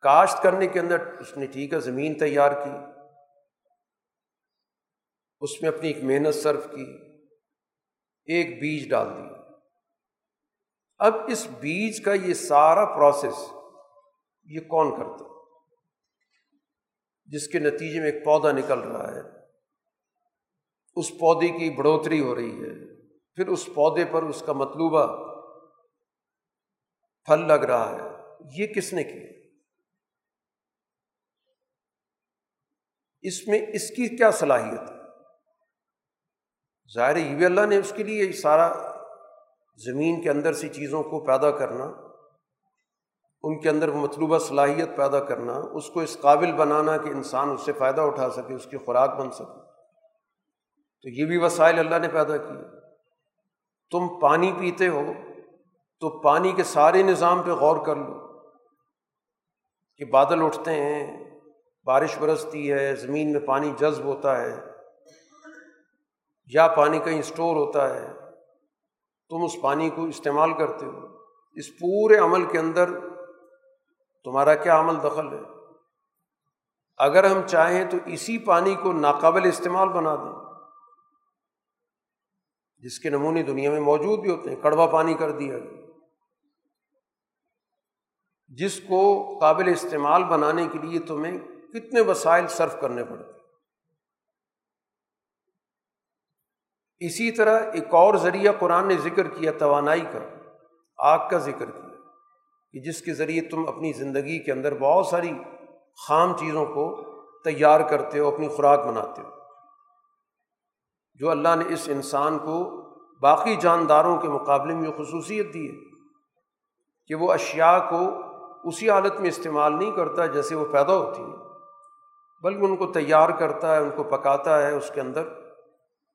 کاشت کرنے کے اندر اس نے ٹھیک ہے، زمین تیار کی۔ اس میں اپنی ایک محنت صرف کی۔ ایک بیج ڈال دیا اب اس بیج کا یہ سارا پروسیس یہ کون کرتا؟ جس کے نتیجے میں ایک پودا نکل رہا ہے۔ اس پودے کی بڑھوتری ہو رہی ہے۔ پھر اس پودے پر اس کا مطلوبہ پھل لگ رہا ہے۔ یہ کس نے کیا؟ اس میں اس کی کیا صلاحیت؟ ظاہر یہ بھی اللہ نے اس کے لیے سارا زمین کے اندر سی چیزوں کو پیدا کرنا ان کے اندر مطلوبہ صلاحیت پیدا کرنا، اس کو اس قابل بنانا کہ انسان اس سے فائدہ اٹھا سکے، اس کی خوراک بن سکے۔ تو یہ بھی وسائل اللہ نے پیدا کیے۔ تم پانی پیتے ہو، تو پانی کے سارے نظام پہ غور کر لو کہ بادل اٹھتے ہیں، بارش برستی ہے، زمین میں پانی جذب ہوتا ہے، یا پانی کہیں اسٹور ہوتا ہے۔ تم اس پانی کو استعمال کرتے ہو۔ اس پورے عمل کے اندر تمہارا کیا عمل دخل ہے؟ اگر ہم چاہیں تو اسی پانی کو ناقابل استعمال بنا دیں۔ جس کے نمونے دنیا میں موجود بھی ہوتے ہیں، کڑوا پانی کر دیا گیا جس کو قابل استعمال بنانے کے لیے تمہیں کتنے وسائل صرف کرنے پڑتے اسی طرح ایک اور ذریعہ قرآن نے ذکر کیا، توانائی کا، آگ کا ذکر کیا۔ کہ جس کے ذریعے تم اپنی زندگی کے اندر بہت ساری خام چیزوں کو تیار کرتے ہو، اپنی خوراک بناتے ہو۔ جو اللہ نے اس انسان کو باقی جانداروں کے مقابلے میں خصوصیت دی ہے کہ وہ اشیاء کو اسی حالت میں استعمال نہیں کرتا جیسے وہ پیدا ہوتی ہیں بلکہ ان کو تیار کرتا ہے، ان کو پکاتا ہے، اس کے اندر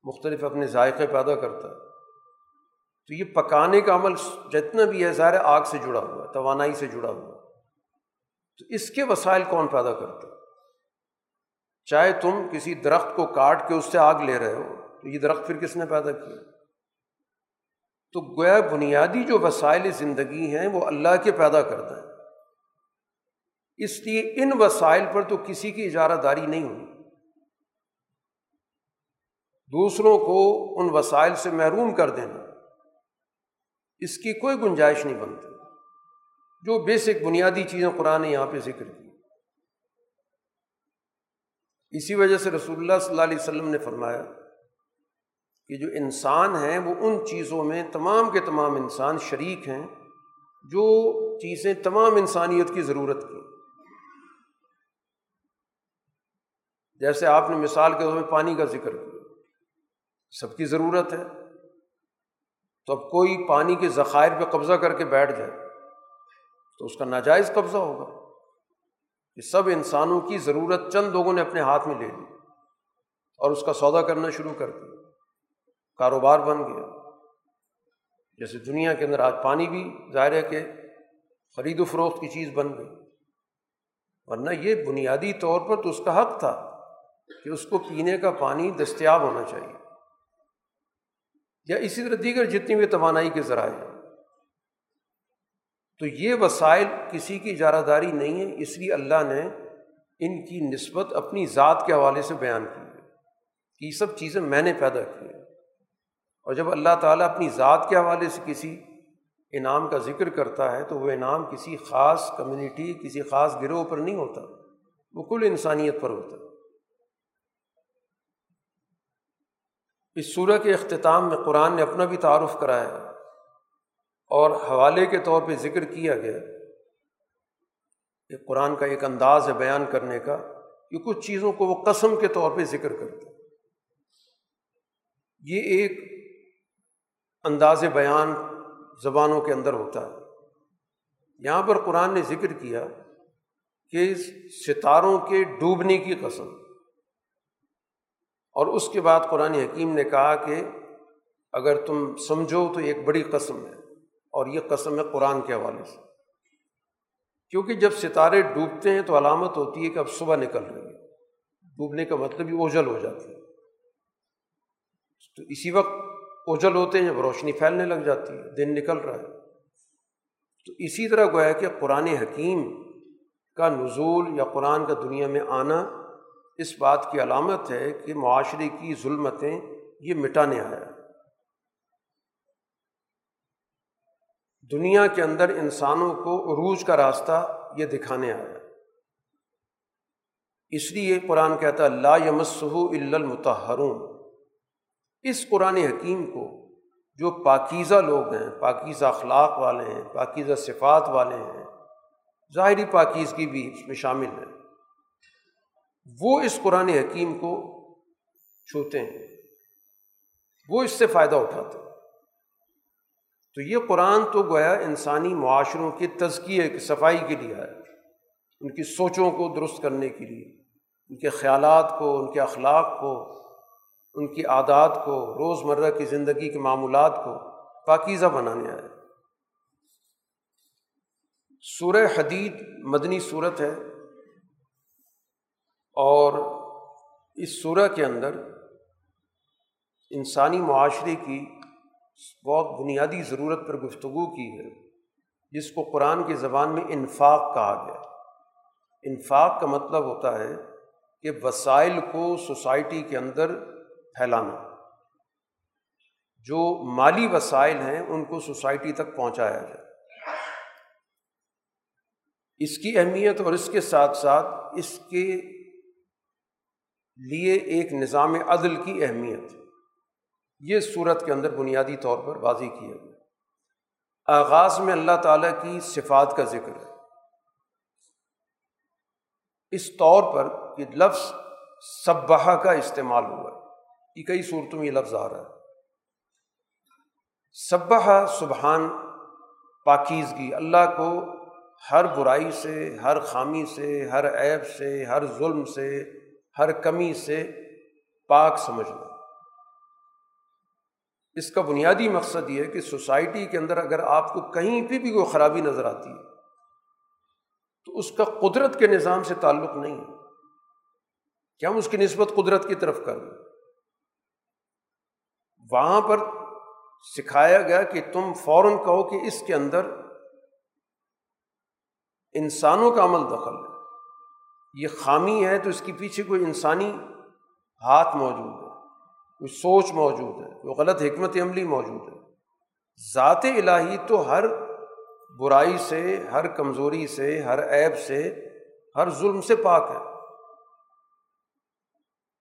مختلف اپنے ذائقے پیدا کرتا ہے۔ تو یہ پکانے کا عمل جتنا بھی ہے، ظاہر آگ سے جڑا ہوا ہے توانائی سے جڑا ہوا۔ تو اس کے وسائل کون پیدا کرتا چاہے تم کسی درخت کو کاٹ کے اس سے آگ لے رہے ہو، تو یہ درخت پھر کس نے پیدا کیا؟ تو گویا بنیادی جو وسائل زندگی ہیں، وہ اللہ کے پیدا کرتا ہے اس لیے ان وسائل پر تو کسی کی اجارہ داری نہیں ہوئی۔ دوسروں کو ان وسائل سے محروم کر دینا۔ اس کی کوئی گنجائش نہیں بنتی۔ جو بیسک بنیادی چیزیں قرآن نے یہاں پہ ذکر کی۔ اسی وجہ سے رسول اللہ صلی اللہ علیہ وسلم نے فرمایا کہ جو انسان ہیں، وہ ان چیزوں میں تمام کے تمام انسان شریک ہیں جو چیزیں تمام انسانیت کی ضرورت کی۔ جیسے آپ نے مثال کے طور میں پانی کا ذکر کیا۔ سب کی ضرورت ہے۔ تو اب کوئی پانی کے ذخائر پہ قبضہ کر کے بیٹھ جائے تو اس کا ناجائز قبضہ ہوگا۔ کہ سب انسانوں کی ضرورت چند لوگوں نے اپنے ہاتھ میں لے لی اور اس کا سودا کرنا شروع کر دیا۔ کاروبار بن گیا۔ جیسے دنیا کے اندر آج پانی بھی ظاہر ہے کہ خرید و فروخت کی چیز بن گئی۔ ورنہ یہ بنیادی طور پر تو اس کا حق تھا کہ اس کو پینے کا پانی دستیاب ہونا چاہیے۔ یا اسی طرح دیگر جتنی بھی توانائی کے ذرائع ہیں۔ تو یہ وسائل کسی کی اجارہ داری نہیں ہے اس لیے اللہ نے ان کی نسبت اپنی ذات کے حوالے سے بیان کی ہے کہ یہ سب چیزیں میں نے پیدا کی ہیں۔ اور جب اللہ تعالیٰ اپنی ذات کے حوالے سے کسی انعام کا ذکر کرتا ہے تو وہ انعام کسی خاص کمیونٹی، کسی خاص گروہ پر نہیں ہوتا، وہ کل انسانیت پر ہوتا۔ ہے اس صورح کے اختتام میں قرآن نے اپنا بھی تعارف کرایا اور حوالے کے طور پہ ذکر کیا گیا کہ قرآن کا ایک انداز ہے بیان کرنے کا کہ کچھ چیزوں کو وہ قسم کے طور پہ ذکر کرتا یہ ایک انداز بیان زبانوں کے اندر ہوتا ہے۔ یہاں پر قرآن نے ذکر کیا کہ ستاروں کے ڈوبنے کی قسم۔ اور اس کے بعد قرآن حکیم نے کہا کہ اگر تم سمجھو تو ایک بڑی قسم ہے اور یہ قسم ہے قرآن کے حوالے سے۔ کیونکہ جب ستارے ڈوبتے ہیں تو علامت ہوتی ہے کہ اب صبح نکل رہی ہے ڈوبنے کا مطلب ہی اوجل ہو جاتی ہے۔ تو اسی وقت اوجل ہوتے ہیں، جب روشنی پھیلنے لگ جاتی ہے، دن نکل رہا ہے۔ تو اسی طرح گویا کہ قرآن حکیم کا نزول یا قرآن کا دنیا میں آنا اس بات کی علامت ہے کہ معاشرے کی ظلمتیں یہ مٹانے آیا دنیا کے اندر انسانوں کو عروج کا راستہ یہ دکھانے آیا اس لیے قرآن کہتا ہے، لا یمسہ المتحرون اس قرآن حکیم کو جو پاکیزہ لوگ ہیں، پاکیزہ اخلاق والے ہیں، پاکیزہ صفات والے ہیں، ظاہری پاکیزگی بھی اس میں شامل ہے۔ وہ اس قرآن حکیم کو چھوتے ہیں، وہ اس سے فائدہ اٹھاتے ہیں۔ تو یہ قرآن تو گویا انسانی معاشروں کی تزکیے کی صفائی کے لیے ہے، ان کی سوچوں کو درست کرنے کے لیے، ان کے خیالات کو، ان کے اخلاق کو، ان کی عادات کو روز مرہ کی زندگی کے معمولات کو پاکیزہ بنانے آئے سورہ حدید مدنی صورت ہے۔ اور اس سورہ کے اندر انسانی معاشرے کی بہت بنیادی ضرورت پر گفتگو کی ہے، جس کو قرآن کی زبان میں انفاق کہا گیا۔ انفاق کا مطلب ہوتا ہے کہ وسائل کو سوسائٹی کے اندر پھیلانا۔ جو مالی وسائل ہیں، ان کو سوسائٹی تک پہنچایا جائے۔ اس کی اہمیت اور اس کے ساتھ ساتھ اس کے لیے ایک نظام عدل کی اہمیت۔ یہ صورت کے اندر بنیادی طور پر واضح کیا گیا۔ آغاز میں اللہ تعالیٰ کی صفات کا ذکر ہے۔ اس طور پر کہ لفظ سبہ کا استعمال ہوا۔ ہے یہ کئی صورتوں میں یہ لفظ آ رہا ہے۔ سبہ سبحان پاکیزگی۔ اللہ کو ہر برائی سے، ہر خامی سے، ہر عیب سے، ہر ظلم سے ہر کمی سے پاک سمجھنا اس کا بنیادی مقصد یہ ہے کہ سوسائٹی کے اندر اگر آپ کو کہیں پہ بھی کوئی خرابی نظر آتی ہے، تو اس کا قدرت کے نظام سے تعلق نہیں ہے۔ کہ ہم اس کی نسبت قدرت کی طرف کریں وہاں پر سکھایا گیا کہ تم فوراً کہو کہ اس کے اندر انسانوں کا عمل دخل ہے۔ یہ خامی ہے تو اس کے پیچھے کوئی انسانی ہاتھ موجود ہے، کوئی سوچ موجود ہے، کوئی غلط حکمت عملی موجود ہے۔ ذات الہی تو ہر برائی سے، ہر کمزوری سے، ہر عیب سے، ہر ظلم سے پاک ہے۔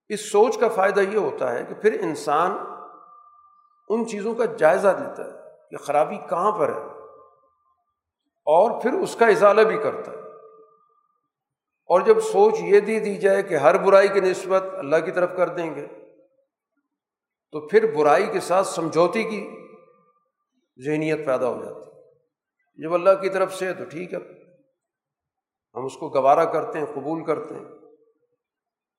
اس سوچ کا فائدہ یہ ہوتا ہے کہ پھر انسان ان چیزوں کا جائزہ لیتا ہے کہ خرابی کہاں پر ہے اور پھر اس کا اضالہ بھی کرتا ہے۔ اور جب سوچ یہ دی دی جائے کہ ہر برائی کی نسبت اللہ کی طرف کر دیں گے، تو پھر برائی کے ساتھ سمجھوتی کی ذہنیت پیدا ہو جاتی۔ جب اللہ کی طرف سے ہے تو ٹھیک ہے، ہم اس کو گوارا کرتے ہیں، قبول کرتے ہیں،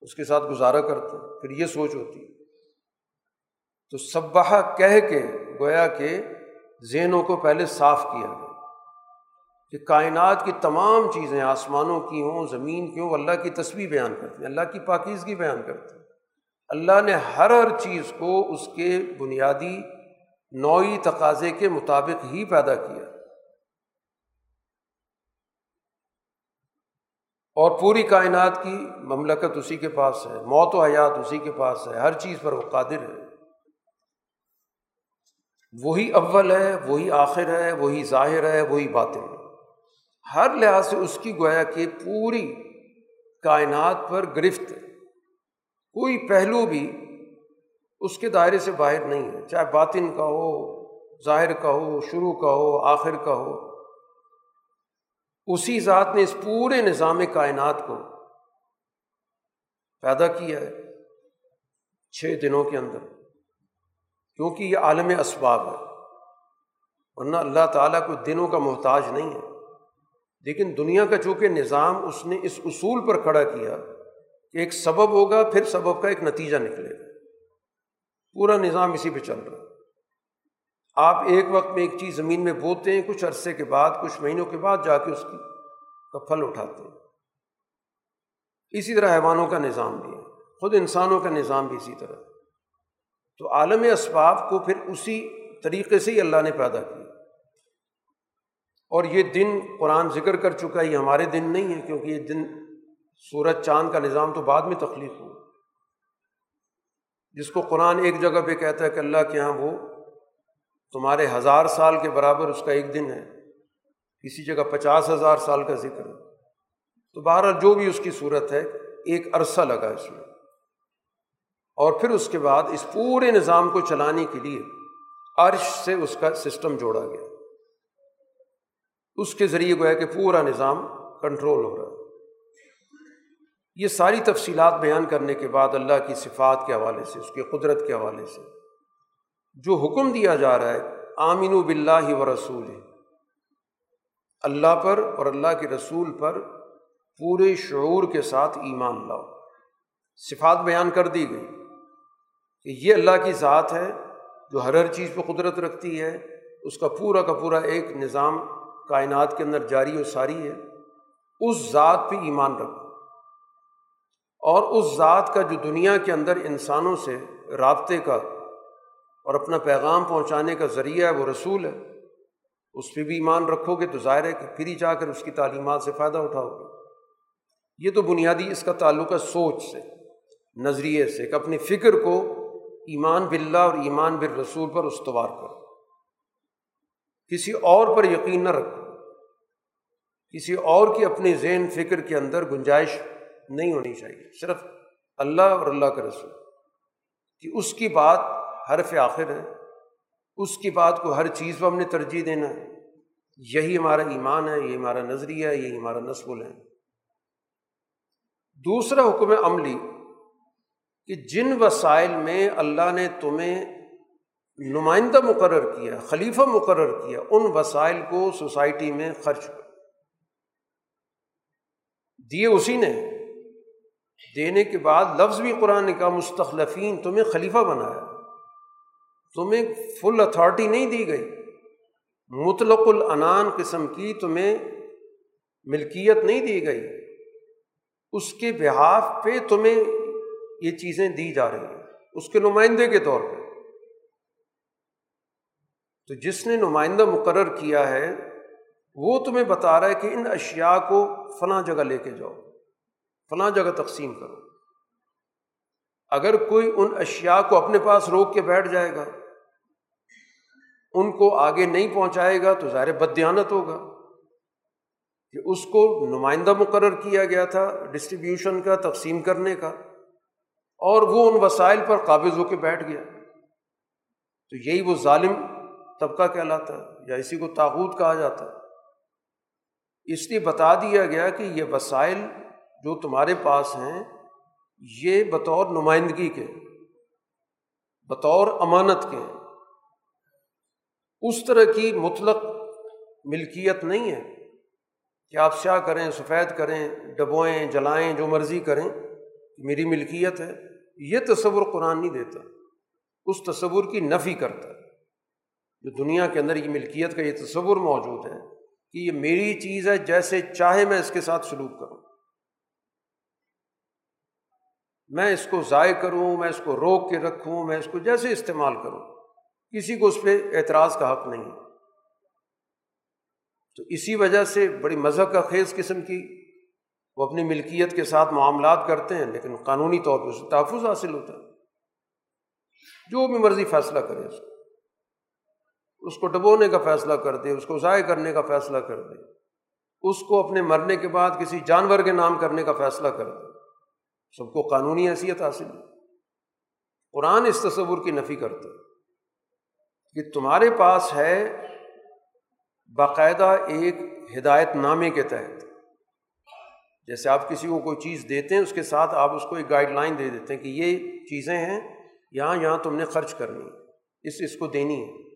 اس کے ساتھ گزارا کرتے ہیں، پھر یہ سوچ ہوتی۔ ہے تو سبہ کہہ کے، گویا کہ ذہنوں کو پہلے صاف کیا گیا۔ کہ کائنات کی تمام چیزیں آسمانوں کی ہوں، زمین کی ہوں اللہ کی تصویر بیان کرتے ہیں، اللہ کی پاکیزگی بیان کرتے ہیں۔ اللہ نے ہر ہر چیز کو اس کے بنیادی نوعی تقاضے کے مطابق ہی پیدا کیا۔ اور پوری کائنات کی مملکت اسی کے پاس ہے، موت و حیات اسی کے پاس ہے، ہر چیز پر وہ قادر ہے۔ وہی اول ہے، وہی آخر ہے، وہی ظاہر ہے، وہی باطن ہے۔ ہر لحاظ سے اس کی گویا کہ پوری کائنات پر گرفت ہے۔ کوئی پہلو بھی اس کے دائرے سے باہر نہیں ہے۔ چاہے باطن کا ہو، ظاہر کا ہو، شروع کا ہو، آخر کا ہو۔ اسی ذات نے اس پورے نظام کائنات کو پیدا کیا ہے چھ دنوں کے اندر۔ کیونکہ یہ عالم اسباب ہے۔ ورنہ اللہ تعالیٰ کو دنوں کا محتاج نہیں ہے۔ لیکن دنیا کا چونکہ نظام اس نے اس اصول پر کھڑا کیا کہ ایک سبب ہوگا، پھر سبب کا ایک نتیجہ نکلے گا۔ پورا نظام اسی پہ چل رہا۔ ہے آپ ایک وقت میں ایک چیز زمین میں بوتے ہیں، کچھ عرصے کے بعد، کچھ مہینوں کے بعد جا کے اس کی کا پھل اٹھاتے ہیں۔ اسی طرح حیوانوں کا نظام بھی ہے۔ خود انسانوں کا نظام بھی اسی طرح۔ تو عالم اسباب کو پھر اسی طریقے سے ہی اللہ نے پیدا کیا۔ اور یہ دن قرآن ذکر کر چکا ہے، یہ ہمارے دن نہیں ہے کیونکہ یہ دن سورج چاند کا نظام تو بعد میں تخلیق ہوا۔ جس کو قرآن ایک جگہ پہ کہتا ہے کہ اللہ کے یہاں وہ تمہارے ہزار سال کے برابر اس کا ایک دن ہے، کسی جگہ پچاس ہزار سال کا ذکر ہے۔ تو بہرحال جو بھی اس کی صورت ہے، ایک عرصہ لگا اس میں۔ اور پھر اس کے بعد اس پورے نظام کو چلانے کے لیے عرش سے اس کا سسٹم جوڑا گیا۔ اس کے ذریعے گویا کہ پورا نظام کنٹرول ہو رہا ہے۔ یہ ساری تفصیلات بیان کرنے کے بعد اللہ کی صفات کے حوالے سے، اس کی قدرت کے حوالے سے جو حکم دیا جا رہا ہے آمین و بلّہ و رسول اللہ پر اور اللہ کے رسول پر پورے شعور کے ساتھ ایمان لاؤ۔ صفات بیان کر دی گئی کہ یہ اللہ کی ذات ہے جو ہر ہر چیز پہ قدرت رکھتی ہے، اس کا پورا کا پورا ایک نظام کائنات کے اندر جاری و ساری ہے، اس ذات پہ ایمان رکھو۔ اور اس ذات کا جو دنیا کے اندر انسانوں سے رابطے کا اور اپنا پیغام پہنچانے کا ذریعہ ہے، وہ رسول ہے، اس پہ بھی ایمان رکھو گے تو ظاہر ہے کہ پھر ہی جا کر اس کی تعلیمات سے فائدہ اٹھاؤ گے۔ یہ تو بنیادی اس کا تعلق ہے سوچ سے، نظریے سے، کہ اپنی فکر کو ایمان باللہ اور ایمان بال رسول پر استوار کرو۔ کسی اور پر یقین نہ رکھو۔ کسی اور کی اپنی ذہن فکر کے اندر گنجائش نہیں ہونی چاہیے، صرف اللہ اور اللہ کا رسول۔ کہ اس کی بات حرف آخر ہے، اس کی بات کو ہر چیز پر ہم نے ترجیح دینا ہے۔ یہی ہمارا ایمان ہے، یہی ہمارا نظریہ ہے، یہی ہمارا نسل ہے دوسرا حکم عملی، کہ جن وسائل میں اللہ نے تمہیں نمائندہ مقرر کیا، خلیفہ مقرر کیا، ان وسائل کو سوسائٹی میں خرچ کر دیے اسی نے۔ دینے کے بعد لفظ بھی قرآن نے کہا، مستخلفین تمہیں خلیفہ بنایا۔ تمہیں فل اتھارٹی نہیں دی گئی۔ مطلق العنان قسم کی تمہیں ملکیت نہیں دی گئی۔ اس کے بحاف پہ تمہیں یہ چیزیں دی جا رہی ہیں۔ اس کے نمائندے کے طور پہ۔ تو جس نے نمائندہ مقرر کیا ہے، وہ تمہیں بتا رہا ہے کہ ان اشیاء کو فلاں جگہ لے کے جاؤ، فلاں جگہ تقسیم کرو۔ اگر کوئی ان اشیاء کو اپنے پاس روک کے بیٹھ جائے گا، ان کو آگے نہیں پہنچائے گا تو ظاہر بدیانت ہوگا کہ اس کو نمائندہ مقرر کیا گیا تھا ڈسٹریبیوشن کا، تقسیم کرنے کا، اور وہ ان وسائل پر قابض ہو کے بیٹھ گیا۔ تو یہی وہ ظالم طبقہ کہلاتا ہے یا اسی کو تاغوت کہا جاتا ہے۔ اس لیے بتا دیا گیا کہ یہ وسائل جو تمہارے پاس ہیں، یہ بطور نمائندگی کے بطور امانت کے اس طرح کی مطلق ملکیت نہیں ہے کہ آپ سیاہ کریں، سفید کریں، ڈبوئیں، جلائیں، جو مرضی کریں، میری ملکیت ہے۔ یہ تصور قرآن نہیں دیتا، اس تصور کی نفی کرتا ہے۔ جو دنیا کے اندر یہ ملکیت کا یہ تصور موجود ہے کہ یہ میری چیز ہے جیسے چاہے میں اس کے ساتھ سلوک کروں۔ میں اس کو ضائع کروں، میں اس کو روک کے رکھوں، میں اس کو جیسے استعمال کروں۔ کسی کو اس پہ اعتراض کا حق نہیں تو اسی وجہ سے بڑی مذہب کا خیز قسم کی وہ اپنی ملکیت کے ساتھ معاملات کرتے ہیں، لیکن قانونی طور پہ اس کو تحفظ حاصل ہوتا ہے۔ جو بھی مرضی فیصلہ کرے اس کو۔ اس کو ڈبونے کا فیصلہ کر دے، اس کو ضائع کرنے کا فیصلہ کر دے۔ اس کو اپنے مرنے کے بعد کسی جانور کے نام کرنے کا فیصلہ کر دے۔ سب کو قانونی حیثیت حاصل قرآن اس تصور کی نفی کرتا کہ تمہارے پاس ہے باقاعدہ ایک ہدایت نامے کے تحت۔ جیسے آپ کسی کو کوئی چیز دیتے ہیں، اس کے ساتھ آپ اس کو ایک گائڈ لائن دے دیتے ہیں کہ یہ چیزیں ہیں، یہاں یہاں تم نے خرچ کرنی ہے، اس اس کو دینی ہے۔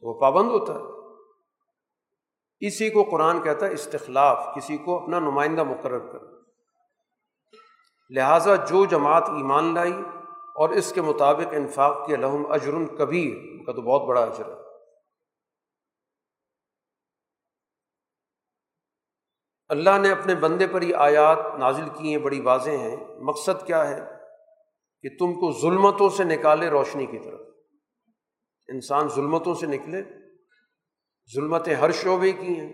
وہ پابند ہوتا ہے۔ اسی کو قرآن کہتا ہے استخلاف، کسی کو اپنا نمائندہ مقرر کر لہٰذا جو جماعت ایمان لائی اور اس کے مطابق انفاق کے لحم اجرن کبیر کا تو بہت بڑا اجر ہے۔ اللہ نے اپنے بندے پر یہ آیات نازل کی ہیں، بڑی واضح ہیں۔ مقصد کیا ہے؟ کہ تم کو ظلمتوں سے نکالے روشنی کی طرف۔ انسان ظلمتوں سے نکلے، ظلمتیں ہر شعبے کی ہیں۔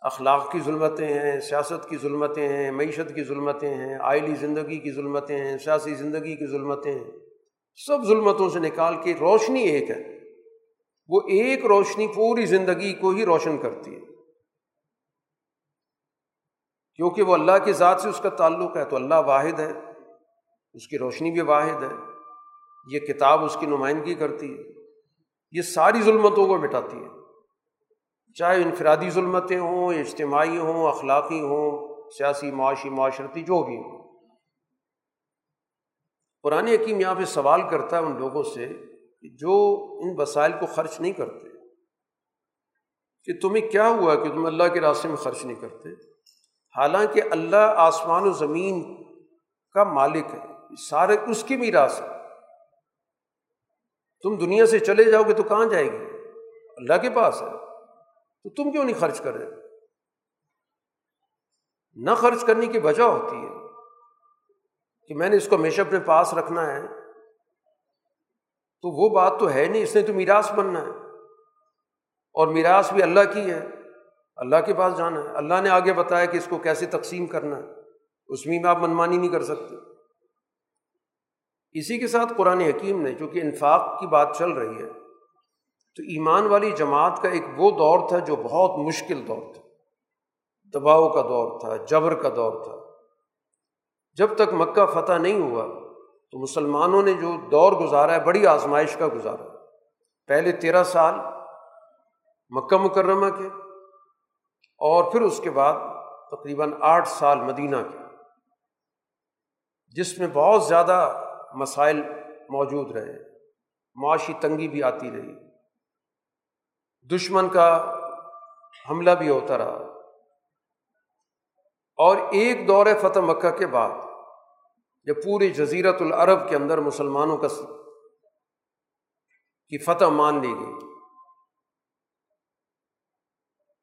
اخلاق کی ظلمتیں ہیں، سیاست کی ظلمتیں ہیں، معیشت کی ظلمتیں ہیں، آئلی زندگی کی ظلمتیں ہیں، سیاسی زندگی کی ظلمتیں ہیں۔ سب ظلمتوں سے نکال کے روشنی ایک ہے۔ وہ ایک روشنی پوری زندگی کو ہی روشن کرتی ہے۔ کیونکہ وہ اللہ کی ذات سے اس کا تعلق ہے، تو اللہ واحد ہے۔ اس کی روشنی بھی واحد ہے۔ یہ کتاب اس کی نمائندگی کرتی ہے۔ یہ ساری ظلمتوں کو مٹاتی ہے۔ چاہے انفرادی ظلمتیں ہوں، اجتماعی ہوں، اخلاقی ہوں، سیاسی معاشی، معاشرتی جو بھی ہوں۔ قرآن حکیم یہاں پہ سوال کرتا ہے ان لوگوں سے کہ جو ان وسائل کو خرچ نہیں کرتے، کہ تمہیں کیا ہوا کہ تم اللہ کے راستے میں خرچ نہیں کرتے؟ حالانکہ اللہ آسمان و زمین کا مالک ہے، سارے اس کی بھی ہے تم دنیا سے چلے جاؤ گے تو کہاں جائے گی؟ اللہ کے پاس ہے۔ تو تم کیوں نہیں خرچ کر رہے؟ نہ خرچ کرنے کی وجہ ہوتی ہے کہ میں نے اس کو ہمیشہ اپنے پاس رکھنا ہے۔ تو وہ بات تو ہے نہیں، اس نے تو میراث بننا ہے۔ اور میراث بھی اللہ کی ہے۔ اللہ کے پاس جانا ہے۔ اللہ نے آگے بتایا کہ اس کو کیسے تقسیم کرنا ہے۔ اس میں آپ منمانی نہیں کر سکتے۔ اسی کے ساتھ قرآن حکیم نے چونکہ انفاق کی بات چل رہی ہے، تو ایمان والی جماعت کا ایک وہ دور تھا جو بہت مشکل دور تھا۔ دباؤ کا دور تھا، جبر کا دور تھا۔ جب تک مکہ فتح نہیں ہوا، تو مسلمانوں نے جو دور گزارا ہے، بڑی آزمائش کا گزارا۔ پہلے تیرہ سال مکہ مکرمہ کے، اور پھر اس کے بعد تقریباً آٹھ سال مدینہ کے۔ جس میں بہت زیادہ مسائل موجود رہے، معاشی تنگی بھی آتی رہی۔ دشمن کا حملہ بھی ہوتا رہا۔ اور ایک دور فتح مکہ کے بعد، جب پوری جزیرت العرب کے اندر مسلمانوں کا کی فتح مان لی گئی،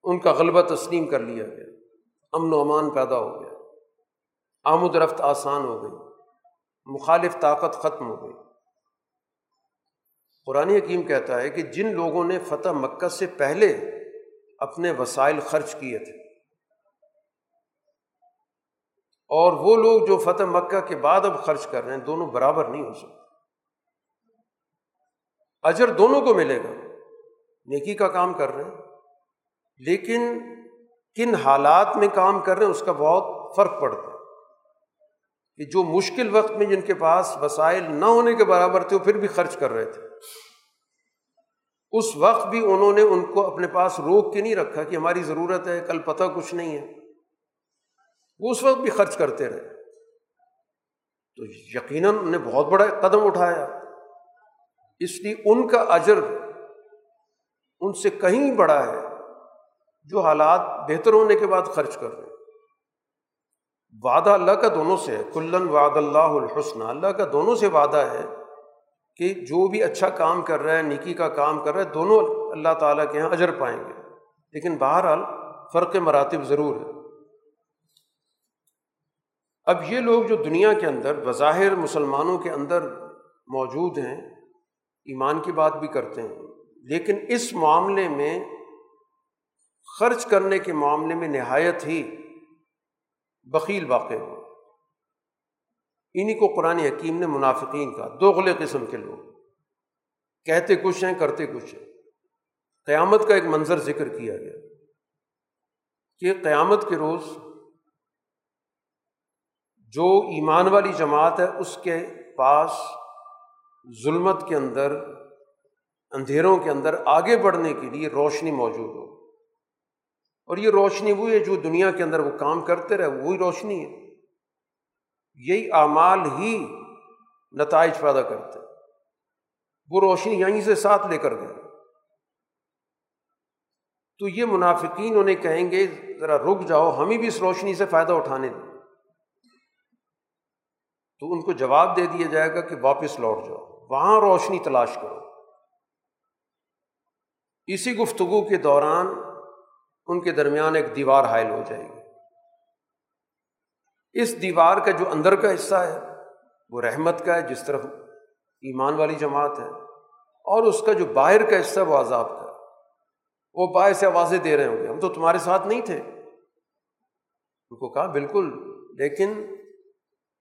ان کا غلبہ تسلیم کر لیا گیا۔ امن و امان پیدا ہو گیا۔ آمد رفت آسان ہو گئی۔ مخالف طاقت ختم ہو گئی۔ قرآن حکیم کہتا ہے کہ جن لوگوں نے فتح مکہ سے پہلے اپنے وسائل خرچ کیے تھے، اور وہ لوگ جو فتح مکہ کے بعد اب خرچ کر رہے ہیں، دونوں برابر نہیں ہو سکتے۔ اجر دونوں کو ملے گا، نیکی کا کام کر رہے ہیں، لیکن کن حالات میں کام کر رہے ہیں، اس کا بہت فرق پڑتا۔ ہے کہ جو مشکل وقت میں جن کے پاس وسائل نہ ہونے کے برابر تھے، وہ پھر بھی خرچ کر رہے تھے۔ اس وقت بھی انہوں نے ان کو اپنے پاس روک کے نہیں رکھا کہ ہماری ضرورت ہے، کل پتہ کچھ نہیں ہے۔ وہ اس وقت بھی خرچ کرتے رہے۔ تو یقیناً نے بہت بڑا قدم اٹھایا۔ اس لیے ان کا اجر ان سے کہیں بڑا ہے جو حالات بہتر ہونے کے بعد خرچ کر رہے وعدہ اللہ کا دونوں سے ہے۔ کلن وعد اللہ الحسن اللہ کا دونوں سے وعدہ ہے کہ جو بھی اچھا کام کر رہا ہے، نیکی کا کام کر رہا ہے، دونوں اللہ تعالیٰ کے یہاں اجر پائیں گے۔ لیکن بہرحال فرق مراتب ضرور ہے۔ اب یہ لوگ جو دنیا کے اندر، بظاہر مسلمانوں کے اندر موجود ہیں، ایمان کی بات بھی کرتے ہیں، لیکن اس معاملے میں خرچ کرنے کے معاملے میں نہایت ہی بکیل واقع ہو۔ انہیں کو قرآن حکیم نے منافقین کا دوغلے قسم کے لوگ۔ کہتے کچھ ہیں، کرتے کچھ ہیں۔ قیامت کا ایک منظر ذکر کیا گیا۔ کہ قیامت کے روز جو ایمان والی جماعت ہے، اس کے پاس ظلمت کے اندر، اندھیروں کے اندر آگے بڑھنے کے لیے روشنی موجود ہو۔ اور یہ روشنی وہی ہے جو دنیا کے اندر وہ کام کرتے رہے، وہی روشنی ہے۔ یہی اعمال ہی نتائج پیدا کرتے وہ روشنی یہیں سے ساتھ لے کر گئے۔ تو یہ منافقین انہیں کہیں گے، ذرا رک جاؤ، ہمیں بھی اس روشنی سے فائدہ اٹھانے دیں تو ان کو جواب دے دیا جائے گا کہ واپس لوٹ جاؤ، وہاں روشنی تلاش کرو۔ اسی گفتگو کے دوران ان کے درمیان ایک دیوار حائل ہو جائے گی۔ اس دیوار کا جو اندر کا حصہ ہے، وہ رحمت کا ہے، جس طرف ایمان والی جماعت ہے، اور اس کا جو باہر کا حصہ وہ عذاب کا ہے۔ وہ باہر سے آوازیں دے رہے ہوں گے۔ ہم تو تمہارے ساتھ نہیں تھے۔ ان کو کہا، بالکل، لیکن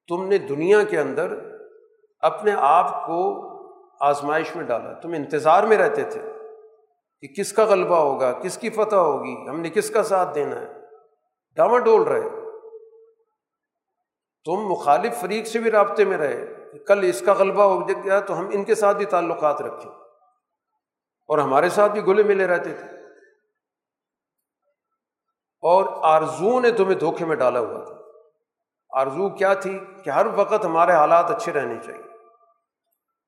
تم نے دنیا کے اندر اپنے آپ کو آزمائش میں ڈالا۔ تم انتظار میں رہتے تھے۔ کہ کس کا غلبہ ہوگا؟ کس کی فتح ہوگی؟ ہم نے کس کا ساتھ دینا ہے؟ ڈاما ڈول رہے۔ تم مخالف فریق سے بھی رابطے میں رہے۔ کہ کل اس کا غلبہ ہو گیا تو ہم ان کے ساتھ بھی تعلقات رکھیں۔ اور ہمارے ساتھ بھی گلے ملے رہتے تھے۔ اور آرزو نے تمہیں دھوکے میں ڈالا ہوا تھا۔ آرزو کیا تھی؟ کہ ہر وقت ہمارے حالات اچھے رہنے چاہیے۔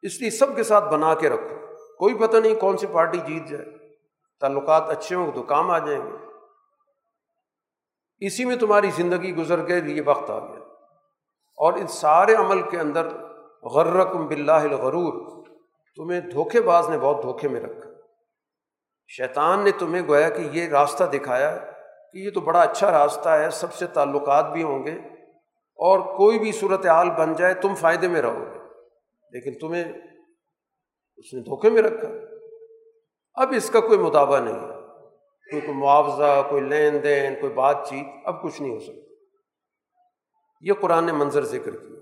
اس لیے سب کے ساتھ بنا کے رکھو۔ کوئی پتہ نہیں کون سی پارٹی جیت جائے۔ تعلقات اچھے ہوں تو کام آ جائیں گے۔ اسی میں تمہاری زندگی گزر کے لیے وقت آ گیا۔ اور ان سارے عمل کے اندر غرکم بلّہ الغرور، تمہیں دھوکے باز نے بہت دھوکے میں رکھا۔ شیطان نے تمہیں گویا کہ یہ راستہ دکھایا کہ یہ تو بڑا اچھا راستہ ہے، سب سے تعلقات بھی ہوں گے۔ اور کوئی بھی صورت حال بن جائے، تم فائدے میں رہو گے۔ لیکن تمہیں اس نے دھوکے میں رکھا۔ اب اس کا کوئی مطابع نہیں ہے۔ کوئی کوئی معاوضہ، کوئی لین دین، کوئی بات چیت اب کچھ نہیں ہو سکتا یہ قرآن نے منظر ذکر کیا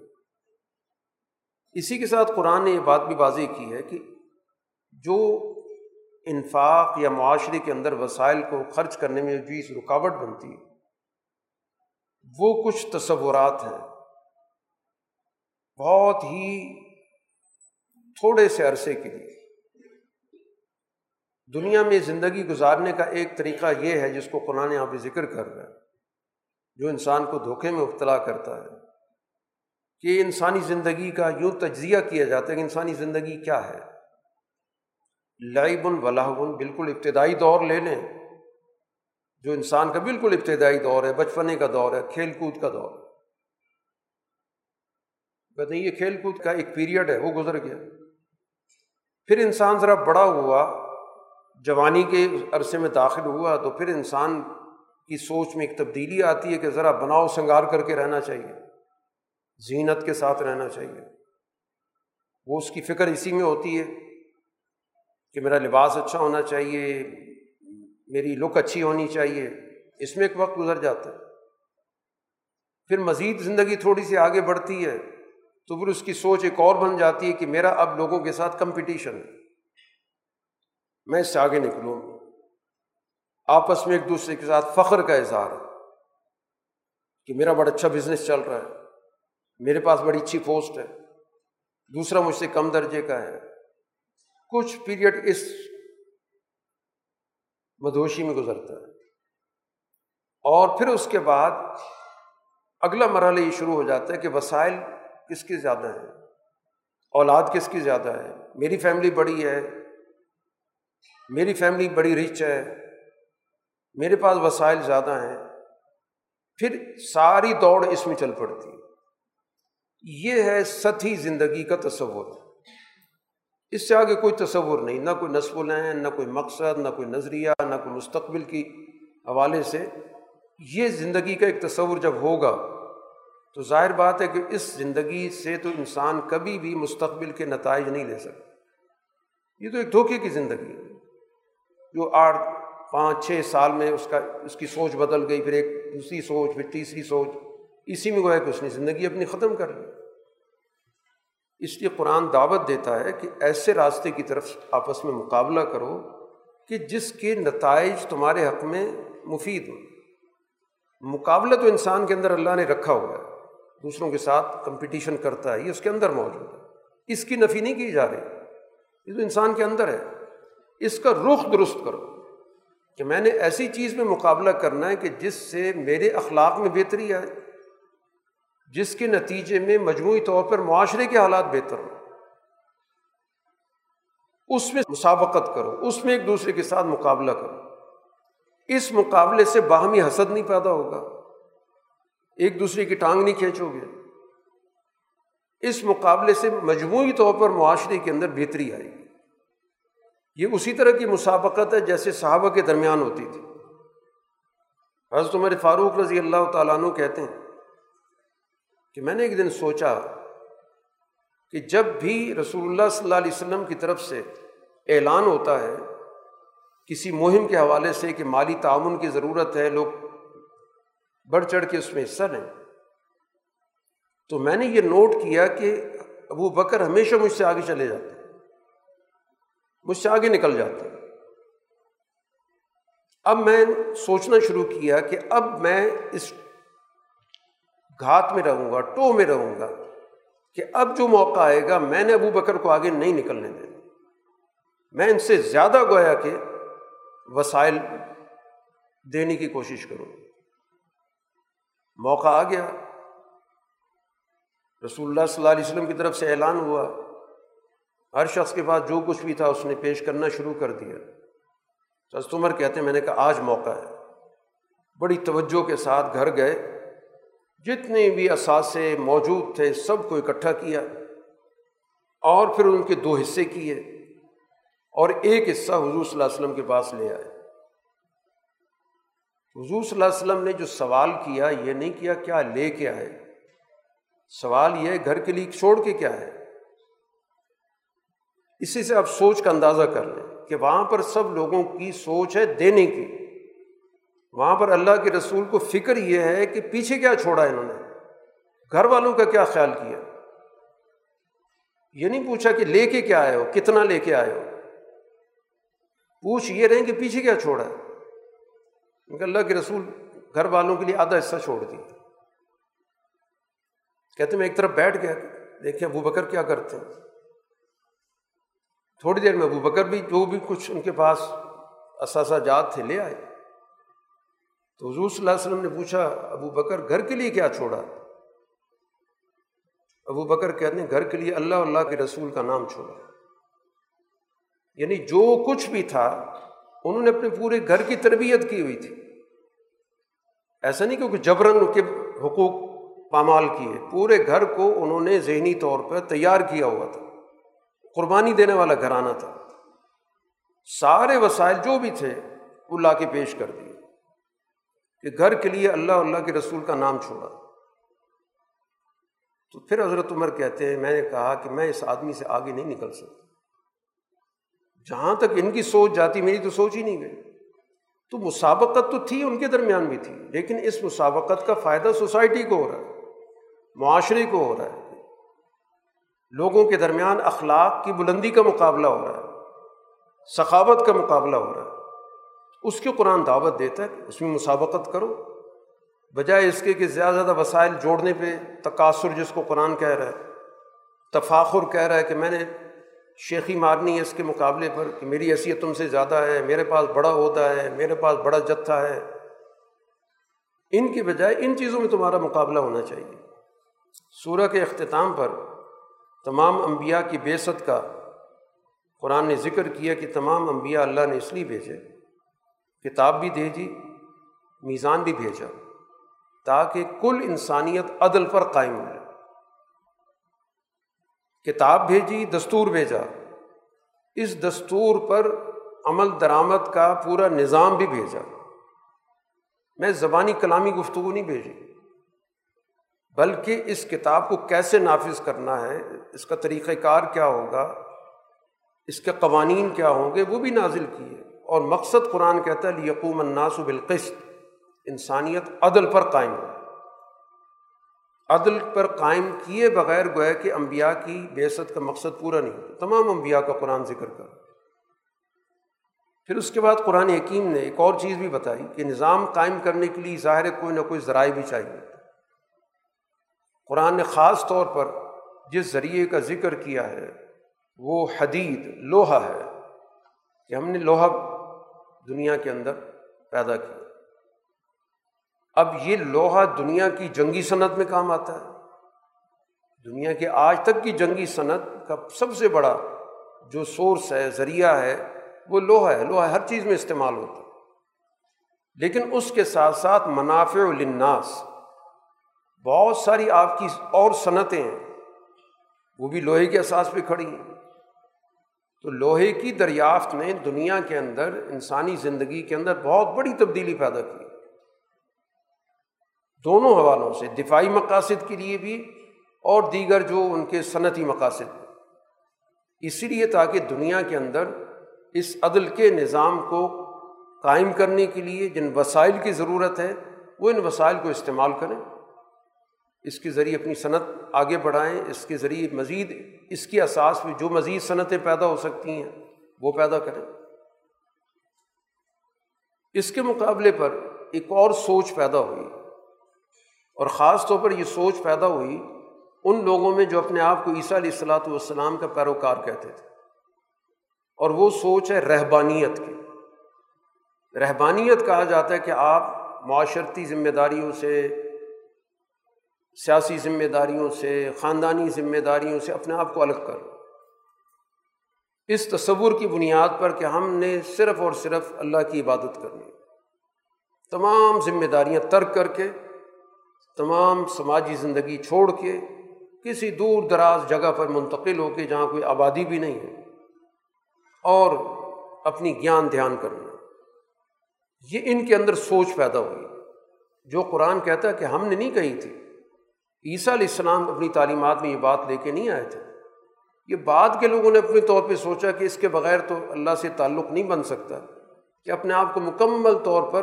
اسی کے ساتھ قرآن نے یہ بات بھی واضح کی ہے کہ جو انفاق یا معاشرے کے اندر وسائل کو خرچ کرنے میں جو رکاوٹ بنتی ہے، وہ کچھ تصورات ہیں۔ بہت ہی تھوڑے سے عرصے کے لیے۔ دنیا میں زندگی گزارنے کا ایک طریقہ یہ ہے جس کو قرآن یہاں پہ ذکر کر رہا ہے، جو انسان کو دھوکے میں ابتلا کرتا ہے۔ کہ انسانی زندگی کا یوں تجزیہ کیا جاتا ہے کہ انسانی زندگی کیا ہے۔ لائبن ولاحبن بالکل ابتدائی دور لے لیں۔ جو انسان کا بالکل ابتدائی دور ہے، بچپنے کا دور ہے، کھیل کود کا دور کہتے ہیں یہ کھیل کود کا ایک پیریڈ ہے، وہ گزر گیا۔ پھر انسان ذرا بڑا ہوا جوانی کے عرصے میں داخل ہوا تو پھر انسان کی سوچ میں ایک تبدیلی آتی ہے کہ ذرا بناؤ سنگار کر کے رہنا چاہیے، زینت کے ساتھ رہنا چاہیے۔ وہ اس کی فکر اسی میں ہوتی ہے کہ میرا لباس اچھا ہونا چاہیے، میری لک اچھی ہونی چاہیے۔ اس میں ایک وقت گزر جاتا ہے۔ پھر مزید زندگی تھوڑی سی آگے بڑھتی ہے تو پھر اس کی سوچ ایک اور بن جاتی ہے کہ میرا اب لوگوں کے ساتھ کمپٹیشن ہے۔ میں اس سے آگے نکلوں آپس میں ایک دوسرے کے ساتھ فخر کا اظہار ہے کہ میرا بڑا اچھا بزنس چل رہا ہے۔ میرے پاس بڑی اچھی پوسٹ ہے۔ دوسرا مجھ سے کم درجے کا ہے۔ کچھ پیریڈ اس مدوشی میں گزرتا ہے۔ اور پھر اس کے بعد اگلا مرحلہ یہ شروع ہو جاتا ہے کہ وسائل کس کی زیادہ ہیں؟ اولاد کس کی زیادہ ہے؟ میری فیملی بڑی ہے۔ میری فیملی بڑی رچ ہے، میرے پاس وسائل زیادہ ہیں۔ پھر ساری دوڑ اس میں چل پڑتی۔ یہ ہے سطحی زندگی کا تصور۔ اس سے آگے کوئی تصور نہیں، نہ کوئی نصب العین نہ کوئی مقصد، نہ کوئی نظریہ، نہ کوئی مستقبل کی حوالے سے یہ زندگی کا ایک تصور جب ہوگا تو ظاہر بات ہے کہ اس زندگی سے تو انسان کبھی بھی مستقبل کے نتائج نہیں لے سکتا۔ یہ تو ایک دھوکے کی زندگی ہے۔ جو آٹھ پانچ چھ سال میں اس کا اس کی سوچ بدل گئی، پھر ایک دوسری سوچ، پھر تیسری سوچ، اسی میں گویا کہ اس نے زندگی اپنی ختم کر لی اس لیے قرآن دعوت دیتا ہے کہ ایسے راستے کی طرف آپس میں مقابلہ کرو کہ جس کے نتائج تمہارے حق میں مفید ہوں۔ مقابلہ تو انسان کے اندر اللہ نے رکھا ہوا ہے، دوسروں کے ساتھ کمپٹیشن کرتا ہے، یہ اس کے اندر موجود ہے۔ اس کی نفی نہیں کی جا رہی، یہ تو انسان کے اندر ہے۔ اس کا رخ درست کرو کہ میں نے ایسی چیز میں مقابلہ کرنا ہے کہ جس سے میرے اخلاق میں بہتری آئے، جس کے نتیجے میں مجموعی طور پر معاشرے کے حالات بہتر ہوں۔ اس میں مسابقت کرو، اس میں ایک دوسرے کے ساتھ مقابلہ کرو۔ اس مقابلے سے باہمی حسد نہیں پیدا ہوگا، ایک دوسرے کی ٹانگ نہیں کھینچو گے۔ اس مقابلے سے مجموعی طور پر معاشرے کے اندر بہتری آئے گی۔ یہ اسی طرح کی مسابقت ہے جیسے صحابہ کے درمیان ہوتی تھی۔ حضرت عمر فاروق رضی اللہ تعالیٰ عنہ کہتے ہیں کہ میں نے ایک دن سوچا کہ جب بھی رسول اللہ صلی اللہ علیہ وسلم کی طرف سے اعلان ہوتا ہے کسی مہم کے حوالے سے کہ مالی تعاون کی ضرورت ہے، لوگ بڑھ چڑھ کے اس میں حصہ لیں، تو میں نے یہ نوٹ کیا کہ ابو بکر ہمیشہ مجھ سے آگے چلے جاتے ہیں۔ مجھ سے آگے نکل جاتے اب میں سوچنا شروع کیا کہ اب میں اس گھات میں رہوں گا، ٹو میں رہوں گا کہ اب جو موقع آئے گا، میں نے ابو بکر کو آگے نہیں نکلنے دینا۔ میں ان سے زیادہ گویا کہ وسائل دینے کی کوشش کروں۔ موقع آ گیا۔ رسول اللہ صلی اللہ علیہ وسلم کی طرف سے اعلان ہوا۔ ہر شخص کے پاس جو کچھ بھی تھا اس نے پیش کرنا شروع کر دیا۔ عمر کہتے ہیں، میں نے کہا آج موقع ہے۔ بڑی توجہ کے ساتھ گھر گئے۔ جتنے بھی اثاثے موجود تھے، سب کو اکٹھا کیا۔ اور پھر ان کے دو حصے کیے۔ اور ایک حصہ حضور صلی اللہ علیہ وسلم کے پاس لے آئے۔ حضور صلی اللہ علیہ وسلم نے جو سوال کیا، یہ نہیں کیا کیا لے کے آئے۔ سوال یہ گھر کے لیے چھوڑ کے کیا ہے؟ اسی سے آپ سوچ کا اندازہ کر لیں کہ وہاں پر سب لوگوں کی سوچ ہے دینے کی۔ وہاں پر اللہ کے رسول کو فکر یہ ہے کہ پیچھے کیا چھوڑا انہوں نے۔ گھر والوں کا کیا خیال کیا؟ یہ نہیں پوچھا کہ لے کے کیا آئے ہو، کتنا لے کے آئے ہو۔ پوچھ یہ رہیں کہ پیچھے کیا چھوڑا ہے۔ کیونکہ اللہ کے رسول گھر والوں کے لیے آدھا حصہ چھوڑ دیا۔ کہتے میں ایک طرف بیٹھ گیا، دیکھیں ابو بکر کیا کرتے ہیں۔ تھوڑی دیر میں ابو بکر بھی جو بھی کچھ ان کے پاس اثاثہ جات تھے لے آئے۔ تو حضور صلی اللہ علیہ وسلم نے پوچھا، ابو بکر گھر کے لیے کیا چھوڑا؟ ابو بکر کہتے ہیں، گھر کے لیے اللہ اللہ کے رسول کا نام چھوڑا۔ یعنی جو کچھ بھی تھا، انہوں نے اپنے پورے گھر کی تربیت کی ہوئی تھی۔ ایسا نہیں کہ جبرن کے حقوق پامال کیے، پورے گھر کو انہوں نے ذہنی طور پر تیار کیا ہوا تھا۔ قربانی دینے والا گھرانہ تھا۔ سارے وسائل جو بھی تھے، وہ لا کے پیش کر دیے کہ گھر کے لیے اللہ اللہ کے رسول کا نام چھوڑا۔ تو پھر حضرت عمر کہتے ہیں، میں نے کہا کہ میں اس آدمی سے آگے نہیں نکل سکتا۔ جہاں تک ان کی سوچ جاتی، میری تو سوچ ہی نہیں گئی۔ تو مسابقت تو تھی، ان کے درمیان بھی تھی، لیکن اس مسابقت کا فائدہ سوسائٹی کو ہو رہا ہے، معاشرے کو ہو رہا ہے۔ لوگوں کے درمیان اخلاق کی بلندی کا مقابلہ ہو رہا ہے ثقافت کا مقابلہ ہو رہا ہے۔ اس کی قرآن دعوت دیتا ہے کہ اس میں مسابقت کرو۔ بجائے اس کے کہ زیادہ زیادہ وسائل جوڑنے پہ تقاصر جس کو قرآن کہہ رہا ہے، تفاخر کہہ رہا ہے کہ میں نے شیخی مارنی ہے اس کے مقابلے پر کہ میری حیثیت تم سے زیادہ ہے، میرے پاس بڑا عہدہ ہے، میرے پاس بڑا جتھا ہے۔ ان کی بجائے ان چیزوں میں تمہارا مقابلہ ہونا چاہیے۔ سورہ کے اختتام پر تمام انبیاء کی بیست کا قرآن نے ذکر کیا کہ تمام انبیاء اللہ نے اس لیے بھیجے، کتاب بھی بھیجی میزان بھی بھیجا، تاکہ کل انسانیت عدل پر قائم ہو جائے۔ کتاب بھیجی، دستور بھیجا۔ اس دستور پر عمل درآمد کا پورا نظام بھی بھیجا۔ میں زبانی کلامی گفتگو نہیں بھیجی۔ بلکہ اس کتاب کو کیسے نافذ کرنا ہے، اس کا طریقۂ کار کیا ہوگا، اس کے قوانین کیا ہوں گے، وہ بھی نازل کیے۔ اور مقصد قرآن کہتا ہے یقوم الناس بالقسط۔ انسانیت عدل پر قائم ہو۔ عدل پر قائم کیے بغیر گویا کہ امبیا کی بیست کا مقصد پورا نہیں ہوتا تمام امبیا کا قرآن ذکر کر پھر اس کے بعد قرآن حکیم نے ایک اور چیز بھی بتائی کہ نظام قائم کرنے کے لیے ظاہر کوئی نہ کوئی ذرائع بھی چاہیے۔ قرآن نے خاص طور پر جس ذریعے کا ذکر کیا ہے، وہ حدید، لوہا ہے، کہ ہم نے لوہا دنیا کے اندر پیدا کیا۔ اب یہ لوہا دنیا کی جنگی صنعت میں کام آتا ہے۔ دنیا کے آج تک کی جنگی صنعت کا سب سے بڑا جو سورس ہے، ذریعہ ہے، وہ لوہا ہے۔ لوہا ہر چیز میں استعمال ہوتا ہے۔ لیکن اس کے ساتھ ساتھ منافع الناس بہت ساری آپ کی اور صنعتیں ہیں۔ وہ بھی لوہے کے احساس پہ کھڑی ہیں۔ تو لوہے کی دریافت نے دنیا کے اندر، انسانی زندگی کے اندر بہت بڑی تبدیلی پیدا کی۔ دونوں حوالوں سے، دفاعی مقاصد کے لیے بھی اور دیگر جو ان کے صنعتی مقاصد۔ اسی لیے تاکہ دنیا کے اندر اس عدل کے نظام کو قائم کرنے کے لیے جن وسائل کی ضرورت ہے، وہ ان وسائل کو استعمال کریں۔ اس کے ذریعے اپنی صنعت آگے بڑھائیں، اس کے ذریعے مزید اس کی اساس میں جو مزید صنعتیں پیدا ہو سکتی ہیں، وہ پیدا کریں۔ اس کے مقابلے پر ایک اور سوچ پیدا ہوئی، اور خاص طور پر یہ سوچ پیدا ہوئی ان لوگوں میں جو اپنے آپ کو عیسیٰ علیہ السلاۃ والسلام کا پیروکار کہتے تھے۔ اور وہ سوچ ہے رہبانیت کی۔ رہبانیت کہا جاتا ہے کہ آپ معاشرتی ذمہ داریوں سے سیاسی ذمہ داریوں سے، خاندانی ذمہ داریوں سے اپنے آپ کو الگ کر اس تصور کی بنیاد پر کہ ہم نے صرف اور صرف اللہ کی عبادت کرنی۔ تمام ذمہ داریاں ترک کر کے، تمام سماجی زندگی چھوڑ کے، کسی دور دراز جگہ پر منتقل ہو کے جہاں کوئی آبادی بھی نہیں ہے، اور اپنی گیان دھیان کرنا۔ یہ ان کے اندر سوچ پیدا ہوئی۔ جو قرآن کہتا ہے کہ ہم نے نہیں کہی تھی عیسیٰ علیہ السلام اپنی تعلیمات میں یہ بات لے کے نہیں آئے تھے۔ یہ بعد کے لوگوں نے اپنے طور پہ سوچا کہ اس کے بغیر تو اللہ سے تعلق نہیں بن سکتا کہ اپنے آپ کو مکمل طور پر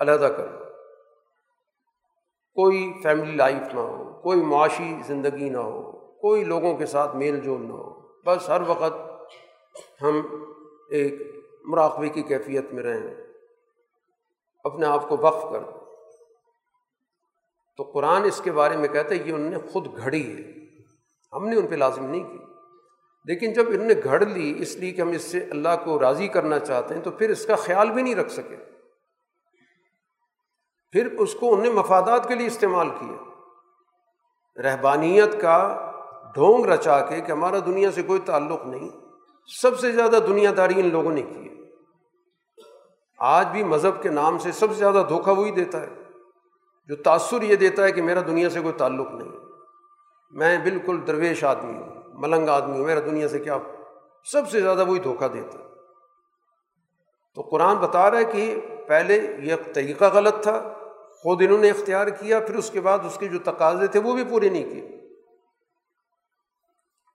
علیحدہ کر کوئی فیملی لائف نہ ہو، کوئی معاشی زندگی نہ ہو، کوئی لوگوں کے ساتھ میل جول نہ ہو۔ بس ہر وقت ہم ایک مراقبے کی کیفیت میں رہیں۔ اپنے آپ کو وقف کر۔ دیں تو قرآن اس کے بارے میں کہتا ہے یہ انہوں نے خود گھڑی ہے۔ ہم نے ان پہ لازم نہیں کی۔ لیکن جب انہوں نے گھڑ لی اس لیے کہ ہم اس سے اللہ کو راضی کرنا چاہتے ہیں تو پھر اس کا خیال بھی نہیں رکھ سکے۔ پھر اس کو انہیں مفادات کے لیے استعمال کیا۔ رہبانیت کا ڈھونگ رچا کے کہ ہمارا دنیا سے کوئی تعلق نہیں۔ سب سے زیادہ دنیا داری ان لوگوں نے کی ہے۔ آج بھی مذہب کے نام سے سب سے زیادہ دھوکہ وہی دیتا ہے۔ جو تأثر یہ دیتا ہے کہ میرا دنیا سے کوئی تعلق نہیں۔ میں بالکل درویش آدمی ہوں، ملنگ آدمی ہوں، میرا دنیا سے کیا سب سے زیادہ وہی دھوکہ دیتا۔ ہے تو قرآن بتا رہا ہے کہ پہلے یہ طریقہ غلط تھا، خود انہوں نے اختیار کیا، پھر اس کے بعد اس کے جو تقاضے تھے وہ بھی پورے نہیں کیے۔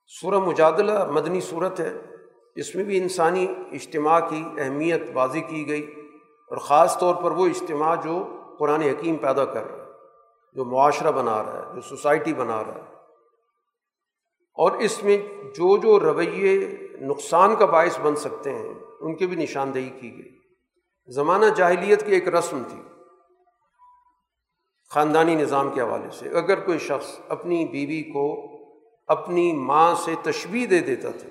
سورہ مجادلہ مدنی صورت ہے، اس میں بھی انسانی اجتماع کی اہمیت واضح کی گئی اور خاص طور پر وہ اجتماع جو قرآن حکیم پیدا کر رہا ہے، جو معاشرہ بنا رہا ہے، جو سوسائٹی بنا رہا ہے۔ اور اس میں جو جو رویے نقصان کا باعث بن سکتے ہیں، ان کی بھی نشاندہی کی گئی۔ زمانہ جاہلیت کی ایک رسم تھی۔ خاندانی نظام کے حوالے سے اگر کوئی شخص اپنی بیوی کو اپنی ماں سے تشبیح دے دیتا تھا،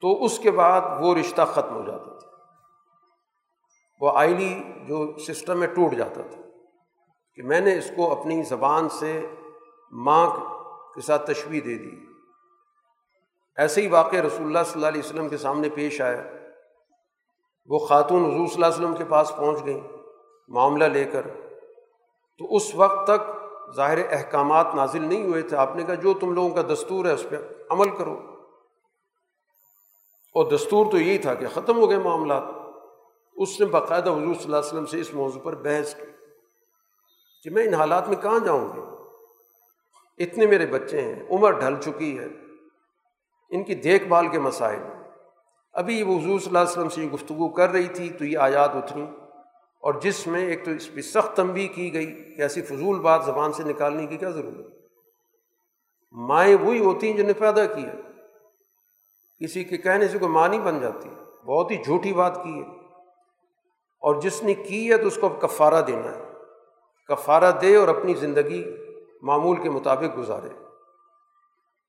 تو اس کے بعد وہ رشتہ ختم ہو جاتا تھا۔ وہ آئلی جو سسٹم ہے ٹوٹ جاتا تھا کہ میں نے اس کو اپنی زبان سے ماں کے ساتھ تشویح دے دی۔ ایسے ہی واقع رسول اللہ صلی اللہ علیہ وسلم کے سامنے پیش آیا۔ وہ خاتون حضور صلی اللہ علیہ وسلم کے پاس پہنچ گئیں معاملہ لے کر۔ تو اس وقت تک ظاہر احکامات نازل نہیں ہوئے تھے۔ آپ نے کہا جو تم لوگوں کا دستور ہے اس پہ عمل کرو۔ اور دستور تو یہی تھا کہ ختم ہو گئے معاملات۔ اس نے باقاعدہ حضور صلی اللہ علیہ وسلم سے اس موضوع پر بحث کی کہ میں ان حالات میں کہاں جاؤں گی؟ اتنے میرے بچے ہیں، عمر ڈھل چکی ہے، ان کی دیکھ بھال کے مسائل۔ ابھی وہ حضور صلی اللہ علیہ وسلم سے یہ گفتگو کر رہی تھی تو یہ آیات اتری اور جس میں ایک تو اس پہ سخت تنبی کی گئی کہ ایسی فضول بات زبان سے نکالنے کی کیا ضرورت مائیں وہی ہوتی ہیں جنہیں پیدا کیا کسی کے کہنے سے کوئی ماں نہیں بن جاتی، بہت ہی جھوٹی بات کی ہے۔ اور جس نے کی ہے تو اس کو اب کفارہ دینا ہے۔ کفارہ دے اور اپنی زندگی معمول کے مطابق گزارے۔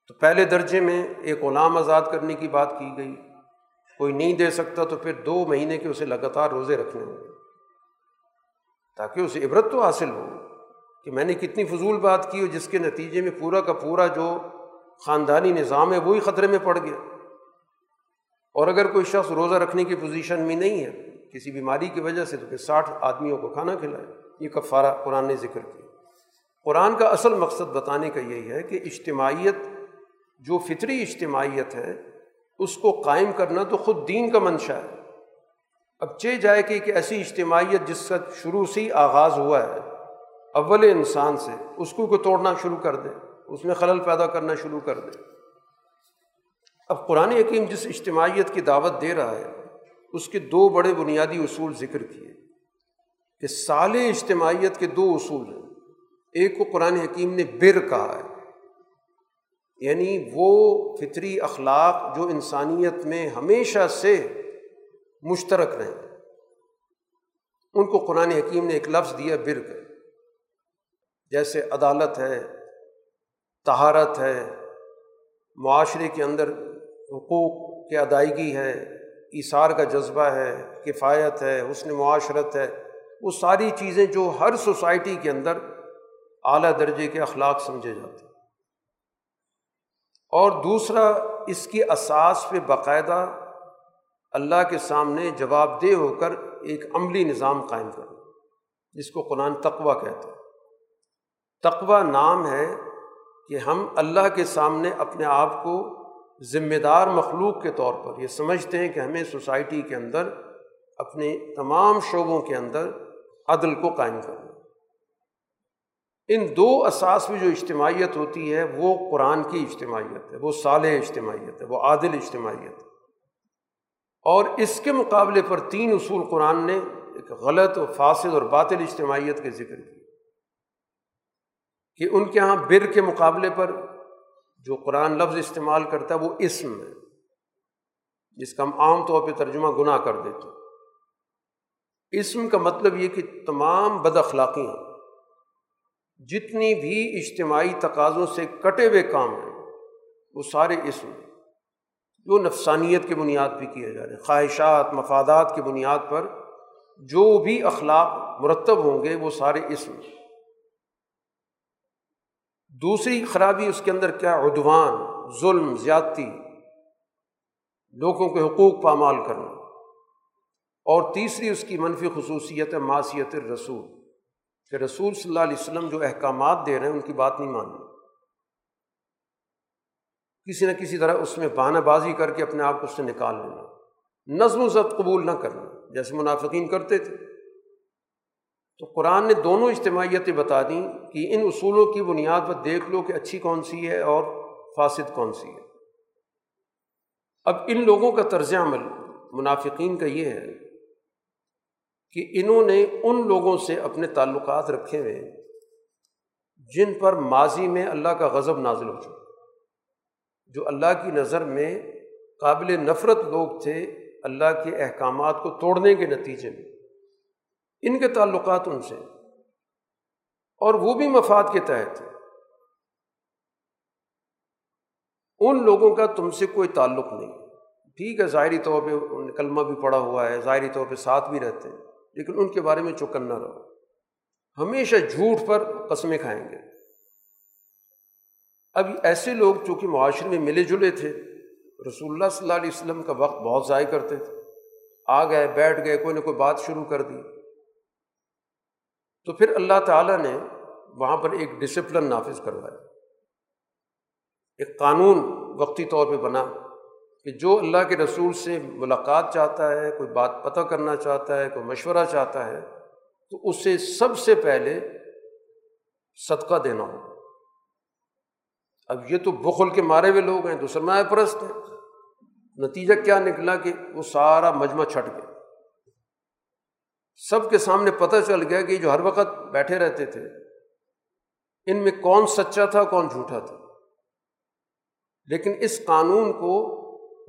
تو پہلے درجے میں ایک غلام آزاد کرنے کی بات کی گئی۔ کوئی نہیں دے سکتا تو پھر دو مہینے کے اسے لگاتار روزے رکھنے ہوں۔ تاکہ اسے عبرت تو حاصل ہو کہ میں نے کتنی فضول بات کی ہو جس کے نتیجے میں پورا کا پورا جو خاندانی نظام ہے وہی خطرے میں پڑ گیا۔ اور اگر کوئی شخص روزہ رکھنے کی پوزیشن میں نہیں ہے کسی بیماری کی وجہ سے تو پھر ساٹھ آدمیوں کو کھانا کھلائے۔ یہ کفارہ قرآن نے ذکر کیا۔ قرآن کا اصل مقصد بتانے کا یہی ہے کہ اجتماعیت، جو فطری اجتماعیت ہے، اس کو قائم کرنا تو خود دین کا منشا ہے۔ اب چہ جائے کہ ایک ایسی اجتماعیت جس کا شروع سے ہی آغاز ہوا ہے، اول انسان سے، اس کو کوئی توڑنا شروع کر دے، اس میں خلل پیدا کرنا شروع کر دے۔ اب قرآن حکیم جس اجتماعیت کی دعوت دے رہا ہے اس کے دو بڑے بنیادی اصول ذکر کیے کہ سال اجتماعیت کے دو اصول ہیں۔ ایک کو قرآن حکیم نے بر کہا ہے۔ یعنی وہ فطری اخلاق جو انسانیت میں ہمیشہ سے مشترک رہیں ان کو قرآن حکیم نے ایک لفظ دیا، بر جیسے عدالت ہے تہارت ہے، معاشرے کے اندر حقوق کی ادائیگی ہے اثار کا جذبہ ہے، کفایت ہے، حسن معاشرت ہے، وہ ساری چیزیں جو ہر سوسائٹی کے اندر اعلیٰ درجے کے اخلاق سمجھے جاتے ہیں۔ اور دوسرا، اس کی اساس پہ باقاعدہ اللہ کے سامنے جواب دہ ہو کر ایک عملی نظام قائم کرنا، جس کو قرآن تقوا کہتے ہیں۔ تقوا نام ہے کہ ہم اللہ کے سامنے اپنے آپ کو ذمہ دار مخلوق کے طور پر یہ سمجھتے ہیں کہ ہمیں سوسائٹی کے اندر، اپنے تمام شعبوں کے اندر عدل کو قائم کرنا ان دو اساس میں جو اجتماعیت ہوتی ہے، وہ قرآن کی اجتماعیت ہے، وہ صالح اجتماعیت ہے، وہ عادل اجتماعیت ہے۔ اور اس کے مقابلے پر تین اصول قرآن نے ایک غلط و فاصل اور باطل اجتماعیت کے ذکر کی کہ ان کے یہاں بر کے مقابلے پر جو قرآن لفظ استعمال کرتا ہے وہ اسم ہے، جس کا ہم عام طور پہ ترجمہ گناہ کر دیتے ہیں۔ اسم کا مطلب یہ کہ تمام بد اخلاقی ہیں۔ جتنی بھی اجتماعی تقاضوں سے کٹے ہوئے کام ہیں، وہ سارے اسم ہیں۔ جو نفسانیت کی بنیاد پہ کیے جا رہے ہیں، خواہشات، مفادات کی بنیاد پر جو بھی اخلاق مرتب ہوں گے، وہ سارے اسم دوسری خرابی اس کے اندر کیا؟ عدوان، ظلم، زیادتی، لوگوں کے حقوق پامال کرنا۔ اور تیسری اس کی منفی خصوصیت ہے معاشیت رسول کہ رسول صلی اللہ علیہ وسلم جو احکامات دے رہے ہیں، ان کی بات نہیں ماننی۔ کسی نہ کسی طرح اس میں بہانہ بازی کر کے اپنے آپ کو اس سے نکال لینا۔ نظم و ضبط قبول نہ کرنا، جیسے منافقین کرتے تھے۔ تو قرآن نے دونوں اجتماعیتیں بتا دیں کہ ان اصولوں کی بنیاد پر دیکھ لو کہ اچھی کون سی ہے اور فاسد کون سی ہے۔ اب ان لوگوں کا طرز عمل، منافقین کا یہ ہے کہ انہوں نے ان لوگوں سے اپنے تعلقات رکھے ہوئے جن پر ماضی میں اللہ کا غضب نازل ہو چکا۔ جو اللہ کی نظر میں قابل نفرت لوگ تھے، اللہ کے احکامات کو توڑنے کے نتیجے میں۔ ان کے تعلقات ان سے اور وہ بھی مفاد کے تحت ان لوگوں کا تم سے کوئی تعلق نہیں۔ ٹھیک ہے، ظاہری طور پہ کلمہ بھی پڑا ہوا ہے، ظاہری طور پہ ساتھ بھی رہتے ہیں، لیکن ان کے بارے میں چکن نہ رہو۔ ہمیشہ جھوٹ پر قسمیں کھائیں گے۔ اب ایسے لوگ چونکہ معاشرے میں ملے جلے تھے، رسول اللہ صلی اللہ علیہ وسلم کا وقت بہت ضائع کرتے تھے۔ آ گئے، بیٹھ گئے، کوئی نہ کوئی بات شروع کر دی۔ تو پھر اللہ تعالیٰ نے وہاں پر ایک ڈسپلن نافذ کروایا ایک قانون وقتی طور پہ بنا کہ جو اللہ کے رسول سے ملاقات چاہتا ہے، کوئی بات پتہ کرنا چاہتا ہے، کوئی مشورہ چاہتا ہے، تو اسے سب سے پہلے صدقہ دینا ہو۔ اب یہ تو بخل کے مارے ہوئے لوگ ہیں تو سرمایہ پرست ہیں۔ نتیجہ کیا نکلا کہ وہ سارا مجمع چھٹ گیا سب کے سامنے پتہ چل گیا کہ جو ہر وقت بیٹھے رہتے تھے، ان میں کون سچا تھا، کون جھوٹا تھا۔ لیکن اس قانون کو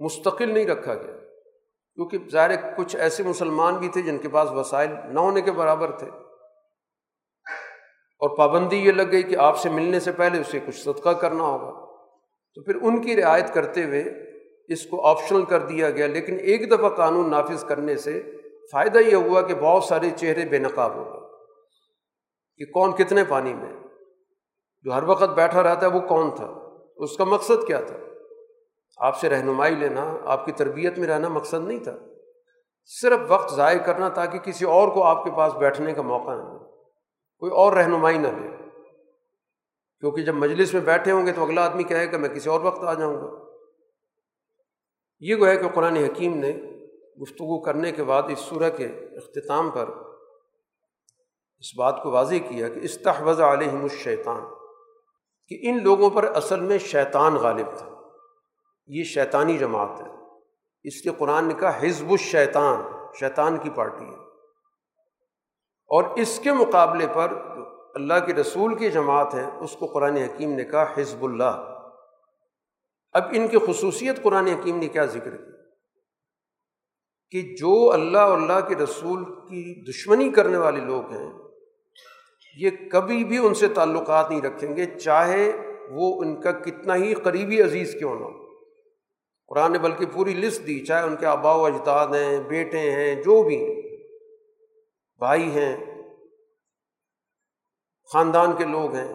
مستقل نہیں رکھا گیا، کیونکہ ظاہر کچھ ایسے مسلمان بھی تھے جن کے پاس وسائل نہ ہونے کے برابر تھے۔ اور پابندی یہ لگ گئی کہ آپ سے ملنے سے پہلے اسے کچھ صدقہ کرنا ہوگا۔ تو پھر ان کی رعایت کرتے ہوئے اس کو آپشنل کر دیا گیا، لیکن ایک دفعہ قانون نافذ کرنے سے فائدہ یہ ہوا کہ بہت سارے چہرے بے نقاب ہو گئے کہ کون کتنے پانی میں جو ہر وقت بیٹھا رہتا ہے وہ کون تھا؟ اس کا مقصد کیا تھا؟ آپ سے رہنمائی لینا، آپ کی تربیت میں رہنا مقصد نہیں تھا۔ صرف وقت ضائع کرنا تاکہ کسی اور کو آپ کے پاس بیٹھنے کا موقع نہ ملے۔ کوئی اور رہنمائی نہ لے۔ کیونکہ جب مجلس میں بیٹھے ہوں گے تو اگلا آدمی کہے کہ میں کسی اور وقت آ جاؤں گا۔ یہ وہ ہے کہ قرآن حکیم نے گفتگو کرنے کے بعد اس صورح کے اختتام پر اس بات کو واضح کیا کہ استحوذ علیہم الشیطان، کہ ان لوگوں پر اصل میں شیطان غالب تھا۔ یہ شیطانی جماعت ہے۔ اس لیے قرآن نے کہا حزب الشیطان، شیطان کی پارٹی ہے۔ اور اس کے مقابلے پر جو اللہ کے رسول کی جماعت ہے، اس کو قرآن حکیم نے کہا حزب اللہ۔ اب ان کی خصوصیت قرآن حکیم نے کیا ذکر کی؟ کہ جو اللہ اور اللہ کے رسول کی دشمنی کرنے والے لوگ ہیں، یہ کبھی بھی ان سے تعلقات نہیں رکھیں گے، چاہے وہ ان کا کتنا ہی قریبی عزیز کیوں نہ ہو۔ قرآن نے بلکہ پوری لسٹ دی، چاہے ان کے آبا و اجداد ہیں، بیٹے ہیں، جو بھی بھائی ہیں، خاندان کے لوگ ہیں،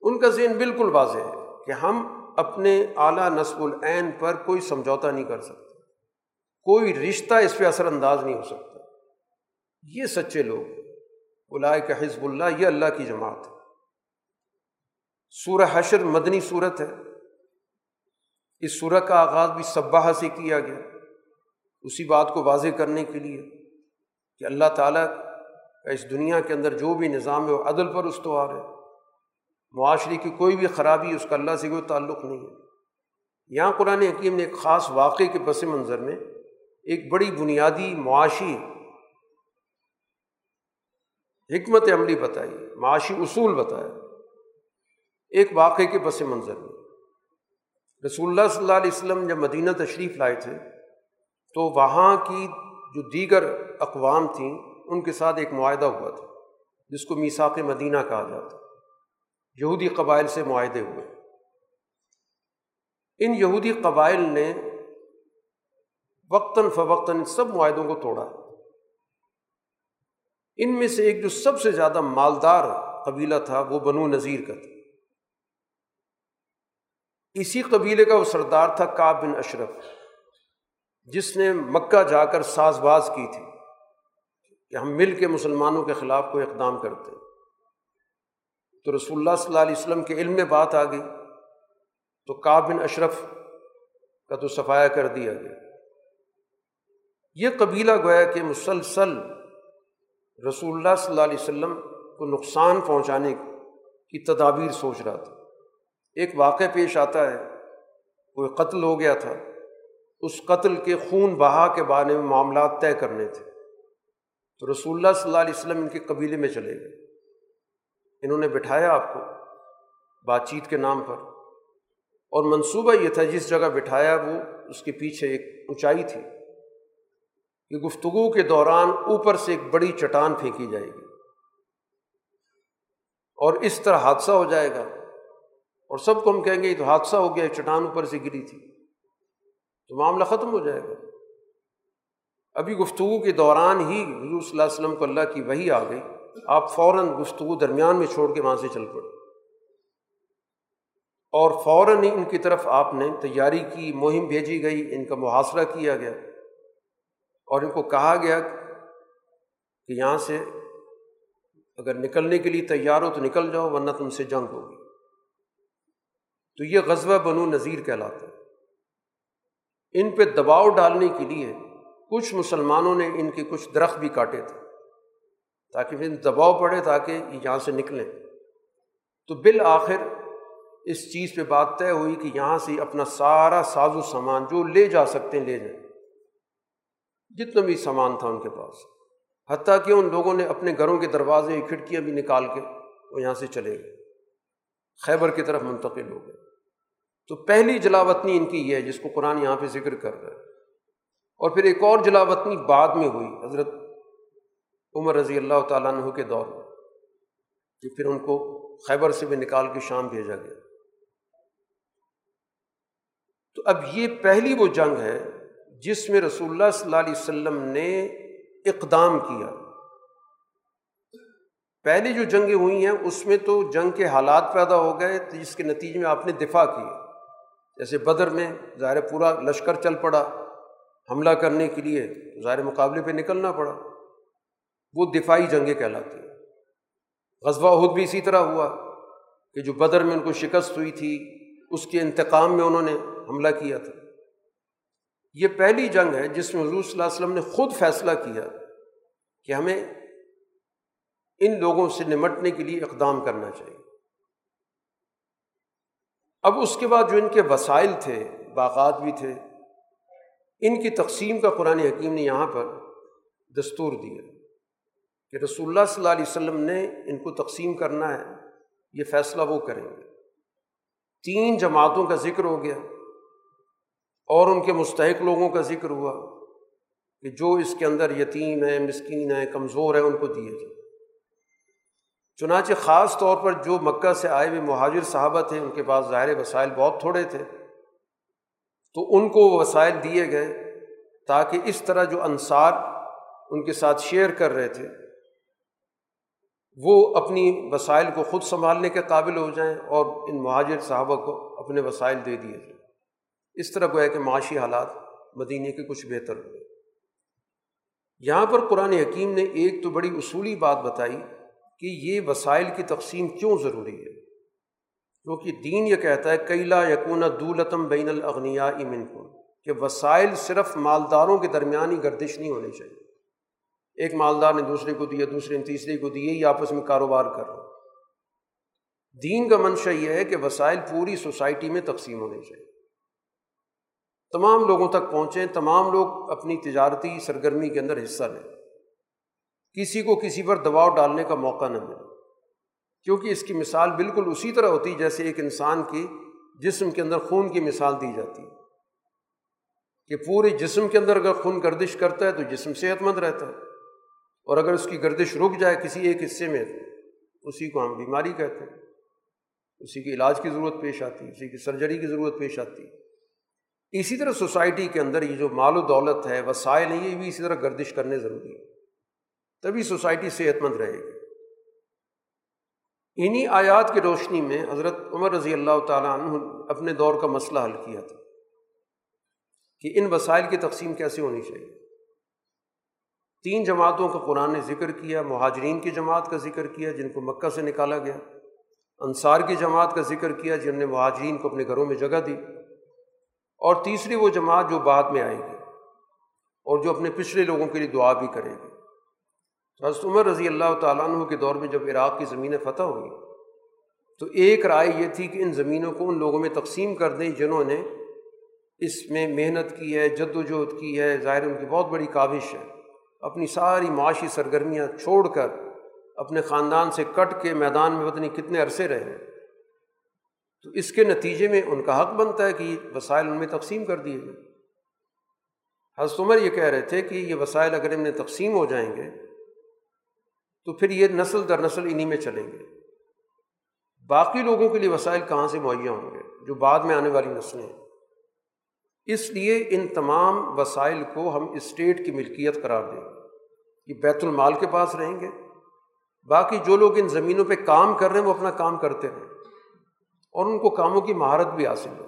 ان کا ذہن بالکل واضح ہے کہ ہم اپنے اعلیٰ نصب العین پر کوئی سمجھوتا نہیں کر سکتے۔ کوئی رشتہ اس پہ اثر انداز نہیں ہو سکتا۔ یہ سچے لوگ الائے کا حزب اللہ، یہ اللہ کی جماعت ہے۔ سورہ حشر مدنی صورت ہے۔ اس سورہ کا آغاز بھی سباہ سے کیا گیا۔ اسی بات کو واضح کرنے کے لیے کہ اللہ تعالیٰ کا اس دنیا کے اندر جو بھی نظام ہے، وہ عدل پر استوار ہے۔ معاشرے کی کوئی بھی خرابی اس کا اللہ سے کوئی تعلق نہیں ہے۔ یہاں قرآن حکیم نے ایک خاص واقعے کے پس منظر میں ایک بڑی بنیادی معاشی حکمت عملی بتائی، معاشی اصول بتایا۔ ایک واقعے کے پس منظر میں۔ رسول اللہ صلی اللہ علیہ وسلم جب مدینہ تشریف لائے تھے، تو وہاں کی جو دیگر اقوام تھیں، ان کے ساتھ ایک معاہدہ ہوا تھا، جس کو میساق مدینہ کہا جاتا۔ یہودی قبائل سے معاہدے ہوئے۔ ان یہودی قبائل نے وقتاً فوقتاً ان سب معاہدوں کو توڑا۔ ان میں سے ایک جو سب سے زیادہ مالدار قبیلہ تھا، وہ بنو نذیر کا تھا۔ اسی قبیلے کا وہ سردار تھا کاب بن اشرف، جس نے مکہ جا کر ساز باز کی تھی کہ ہم مل کے مسلمانوں کے خلاف کوئی اقدام کرتے تو رسول اللہ صلی اللہ علیہ وسلم کے علم میں بات آ گئی۔ تو کاب بن اشرف کا تو صفایا کر دیا گیا۔ یہ قبیلہ گویا کہ مسلسل رسول اللہ صلی اللہ علیہ وسلم کو نقصان پہنچانے کی تدابیر سوچ رہا تھا۔ ایک واقعہ پیش آتا ہے، کوئی قتل ہو گیا تھا، اس قتل کے خون بہا کے بارے میں معاملات طے کرنے تھے۔ تو رسول اللہ صلی اللہ علیہ وسلم ان کے قبیلے میں چلے گئے۔ انہوں نے بٹھایا آپ کو بات چیت کے نام پر۔ اور منصوبہ یہ تھا، جس جگہ بٹھایا وہ اس کے پیچھے ایک اونچائی تھی۔ کہ گفتگو کے دوران اوپر سے ایک بڑی چٹان پھینکی جائے گی اور اس طرح حادثہ ہو جائے گا اور سب کو ہم کہیں گے یہ تو حادثہ ہو گیا چٹان اوپر سے گری تھی۔ تو معاملہ ختم ہو جائے گا۔ ابھی گفتگو کے دوران ہی حضور صلی اللہ علیہ وسلم کو اللہ کی وہی آ گئی۔ آپ فوراً گفتگو درمیان میں چھوڑ کے وہاں سے چل پڑے۔ اور فوراً ہی ان کی طرف آپ نے تیاری کی، مہم بھیجی گئی، ان کا محاصرہ کیا گیا۔ اور ان کو کہا گیا کہ یہاں سے اگر نکلنے کے لیے تیار ہو تو نکل جاؤ، ورنہ تم سے جنگ ہوگی۔ تو یہ غزوہ بنو نذیر کہلاتا ہے۔ ان پہ دباؤ ڈالنے کے لیے کچھ مسلمانوں نے ان کے کچھ درخت بھی کاٹے تھے تاکہ پھر دباؤ پڑے، تاکہ یہاں سے نکلیں۔ تو بالآخر اس چیز پہ بات طے ہوئی کہ یہاں سے اپنا سارا ساز و سامان جو لے جا سکتے ہیں لے جائیں۔ جتنا بھی سامان تھا ان کے پاس۔ حتیٰ کہ ان لوگوں نے اپنے گھروں کے دروازے کھڑکیاں بھی نکال کے وہ یہاں سے چلے گئے۔ خیبر کی طرف منتقل ہو گئے۔ تو پہلی جلاوطنی ان کی یہ ہے جس کو قرآن یہاں پہ ذکر کر رہا ہے۔ اور پھر ایک اور جلاوطنی بعد میں ہوئی، حضرت عمر رضی اللہ تعالیٰ عنہ کے دور میں، کہ پھر ان کو خیبر سے بھی نکال کے شام بھیجا گیا۔ تو اب یہ پہلی وہ جنگ ہے جس میں رسول اللہ صلی اللہ علیہ وسلم نے اقدام کیا۔ پہلی جو جنگیں ہوئی ہیں، اس میں تو جنگ کے حالات پیدا ہو گئے، جس کے نتیجے میں آپ نے دفاع کیا۔ جیسے بدر میں ظاہر پورا لشکر چل پڑا، حملہ کرنے کے لیے ظاہر مقابلے پہ نکلنا پڑا۔ وہ دفاعی جنگیں کہلاتی ہیں۔ غزوہ عہد بھی اسی طرح ہوا کہ جو بدر میں ان کو شکست ہوئی تھی، اس کے انتقام میں انہوں نے حملہ کیا تھا۔ یہ پہلی جنگ ہے جس میں حضور صلی اللہ علیہ وسلم نے خود فیصلہ کیا کہ ہمیں ان لوگوں سے نمٹنے کے لیے اقدام کرنا چاہیے۔ اب اس کے بعد جو ان کے وسائل تھے، باغات بھی تھے، ان کی تقسیم کا قرآن حکیم نے یہاں پر دستور دیا کہ رسول اللہ صلی اللہ علیہ وسلم نے ان کو تقسیم کرنا ہے، یہ فیصلہ وہ کریں گے۔ تین جماعتوں کا ذکر ہو گیا۔ اور ان کے مستحق لوگوں کا ذکر ہوا کہ جو اس کے اندر یتیم ہیں، مسکین ہیں، کمزور ہیں، ان کو دیے جائیں۔ چنانچہ خاص طور پر جو مکہ سے آئے ہوئے مہاجر صحابہ تھے، ان کے پاس ظاہر وسائل بہت تھوڑے تھے، تو ان کو وہ وسائل دیے گئے تاکہ اس طرح جو انصار ان کے ساتھ شیئر کر رہے تھے، وہ اپنی وسائل کو خود سنبھالنے کے قابل ہو جائیں اور ان مہاجر صحابہ کو اپنے وسائل دے دیے جائیں۔ اس طرح گویا کہ معاشی حالات مدینے کے کچھ بہتر ہوئے۔ یہاں پر قرآن حکیم نے ایک تو بڑی اصولی بات بتائی کہ یہ وسائل کی تقسیم کیوں ضروری ہے، کیونکہ دین یہ کہتا ہے کیلا یقون دولتم بین الاغنیا امن کن کہ وسائل صرف مالداروں کے درمیان ہی گردش نہیں ہونی چاہیے۔ ایک مالدار نے دوسرے کو دیا، دوسرے نے تیسرے کو دیے، یہ آپس میں کاروبار کر رہا دین کا منشا یہ ہے کہ وسائل پوری سوسائٹی میں تقسیم ہونے چاہیے۔ تمام لوگوں تک پہنچیں، تمام لوگ اپنی تجارتی سرگرمی کے اندر حصہ لیں۔ کسی کو کسی پر دباؤ ڈالنے کا موقع نہ ملے۔ کیونکہ اس کی مثال بالکل اسی طرح ہوتی، جیسے ایک انسان کی جسم کے اندر خون کی مثال دی جاتی۔ ہے کہ پورے جسم کے اندر اگر خون گردش کرتا ہے تو جسم صحت مند رہتا ہے۔ اور اگر اس کی گردش رک جائے کسی ایک حصے میں، اسی کو ہم بیماری کہتے ہیں۔ اسی کی علاج کی ضرورت پیش آتی ہے اسی کی سرجری کی ضرورت پیش آتی۔ ہے اسی طرح سوسائٹی کے اندر یہ جو مال و دولت ہے، وسائل ہیں، یہ بھی اسی طرح گردش کرنے ضروری ہے تبھی سوسائٹی صحت مند رہے گی۔ انہیں آیات کی روشنی میں حضرت عمر رضی اللہ تعالیٰ عنہ اپنے دور کا مسئلہ حل کیا تھا کہ ان وسائل کی تقسیم کیسے ہونی چاہیے۔ تین جماعتوں کا قرآن نے ذکر کیا، مہاجرین کی جماعت کا ذکر کیا، جن کو مکہ سے نکالا گیا۔ انصار کی جماعت کا ذکر کیا جن نے مہاجرین کو اپنے گھروں میں جگہ دی۔ اور تیسری وہ جماعت جو بعد میں آئے گی اور جو اپنے پچھلے لوگوں کے لیے دعا بھی کرے گی۔ حضرت عمر رضی اللہ تعالیٰ عنہ کے دور میں جب عراق کی زمینیں فتح ہوئی، تو ایک رائے یہ تھی کہ ان زمینوں کو ان لوگوں میں تقسیم کر دیں جنہوں نے اس میں محنت کی ہے جد و جہد کی ہے، ظاہر ان کی بہت بڑی کاوش ہے۔ اپنی ساری معاشی سرگرمیاں چھوڑ کر، اپنے خاندان سے کٹ کے میدان میں پتہ کتنے عرصے رہے۔ تو اس کے نتیجے میں ان کا حق بنتا ہے کہ وسائل ان میں تقسیم کر دیے جائیں۔ حضرت عمر یہ کہہ رہے تھے کہ یہ وسائل اگر ان میں تقسیم ہو جائیں گے، تو پھر یہ نسل در نسل انہیں میں چلیں گے۔ باقی لوگوں کے لیے وسائل کہاں سے مہیا ہوں گے؟ جو بعد میں آنے والی نسلیں ہیں۔ اس لیے ان تمام وسائل کو ہم اسٹیٹ کی ملکیت قرار دیں۔ یہ بیت المال کے پاس رہیں گے۔ باقی جو لوگ ان زمینوں پہ کام کر رہے ہیں، وہ اپنا کام کرتے رہیں۔ اور ان کو کاموں کی مہارت بھی حاصل ہو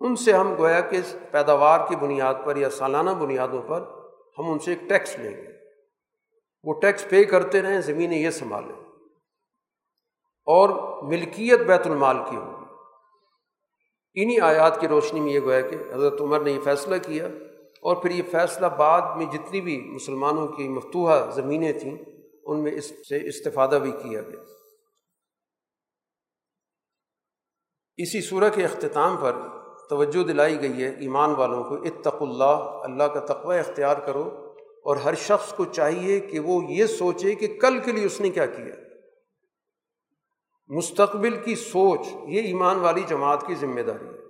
ان سے ہم گویا کہ پیداوار کی بنیاد پر یا سالانہ بنیادوں پر ہم ان سے ایک ٹیکس لیں گے۔ وہ ٹیکس پے کرتے رہیں، زمینیں یہ سنبھالیں۔ اور ملکیت بیت المال کی ہوگی۔ انہیں آیات کی روشنی میں یہ گویا کہ حضرت عمر نے یہ فیصلہ کیا اور پھر یہ فیصلہ بعد میں جتنی بھی مسلمانوں کی مفتوحہ زمینیں تھیں، ان میں اس سے استفادہ بھی کیا گیا۔ اسی صورح کے اختتام پر توجہ دلائی گئی ہے ایمان والوں کو اتق اللہ اللہ کا تقوی اختیار کرو اور ہر شخص کو چاہیے کہ وہ یہ سوچے کہ کل کے لیے اس نے کیا کیا۔ مستقبل کی سوچ، یہ ایمان والی جماعت کی ذمہ داری ہے۔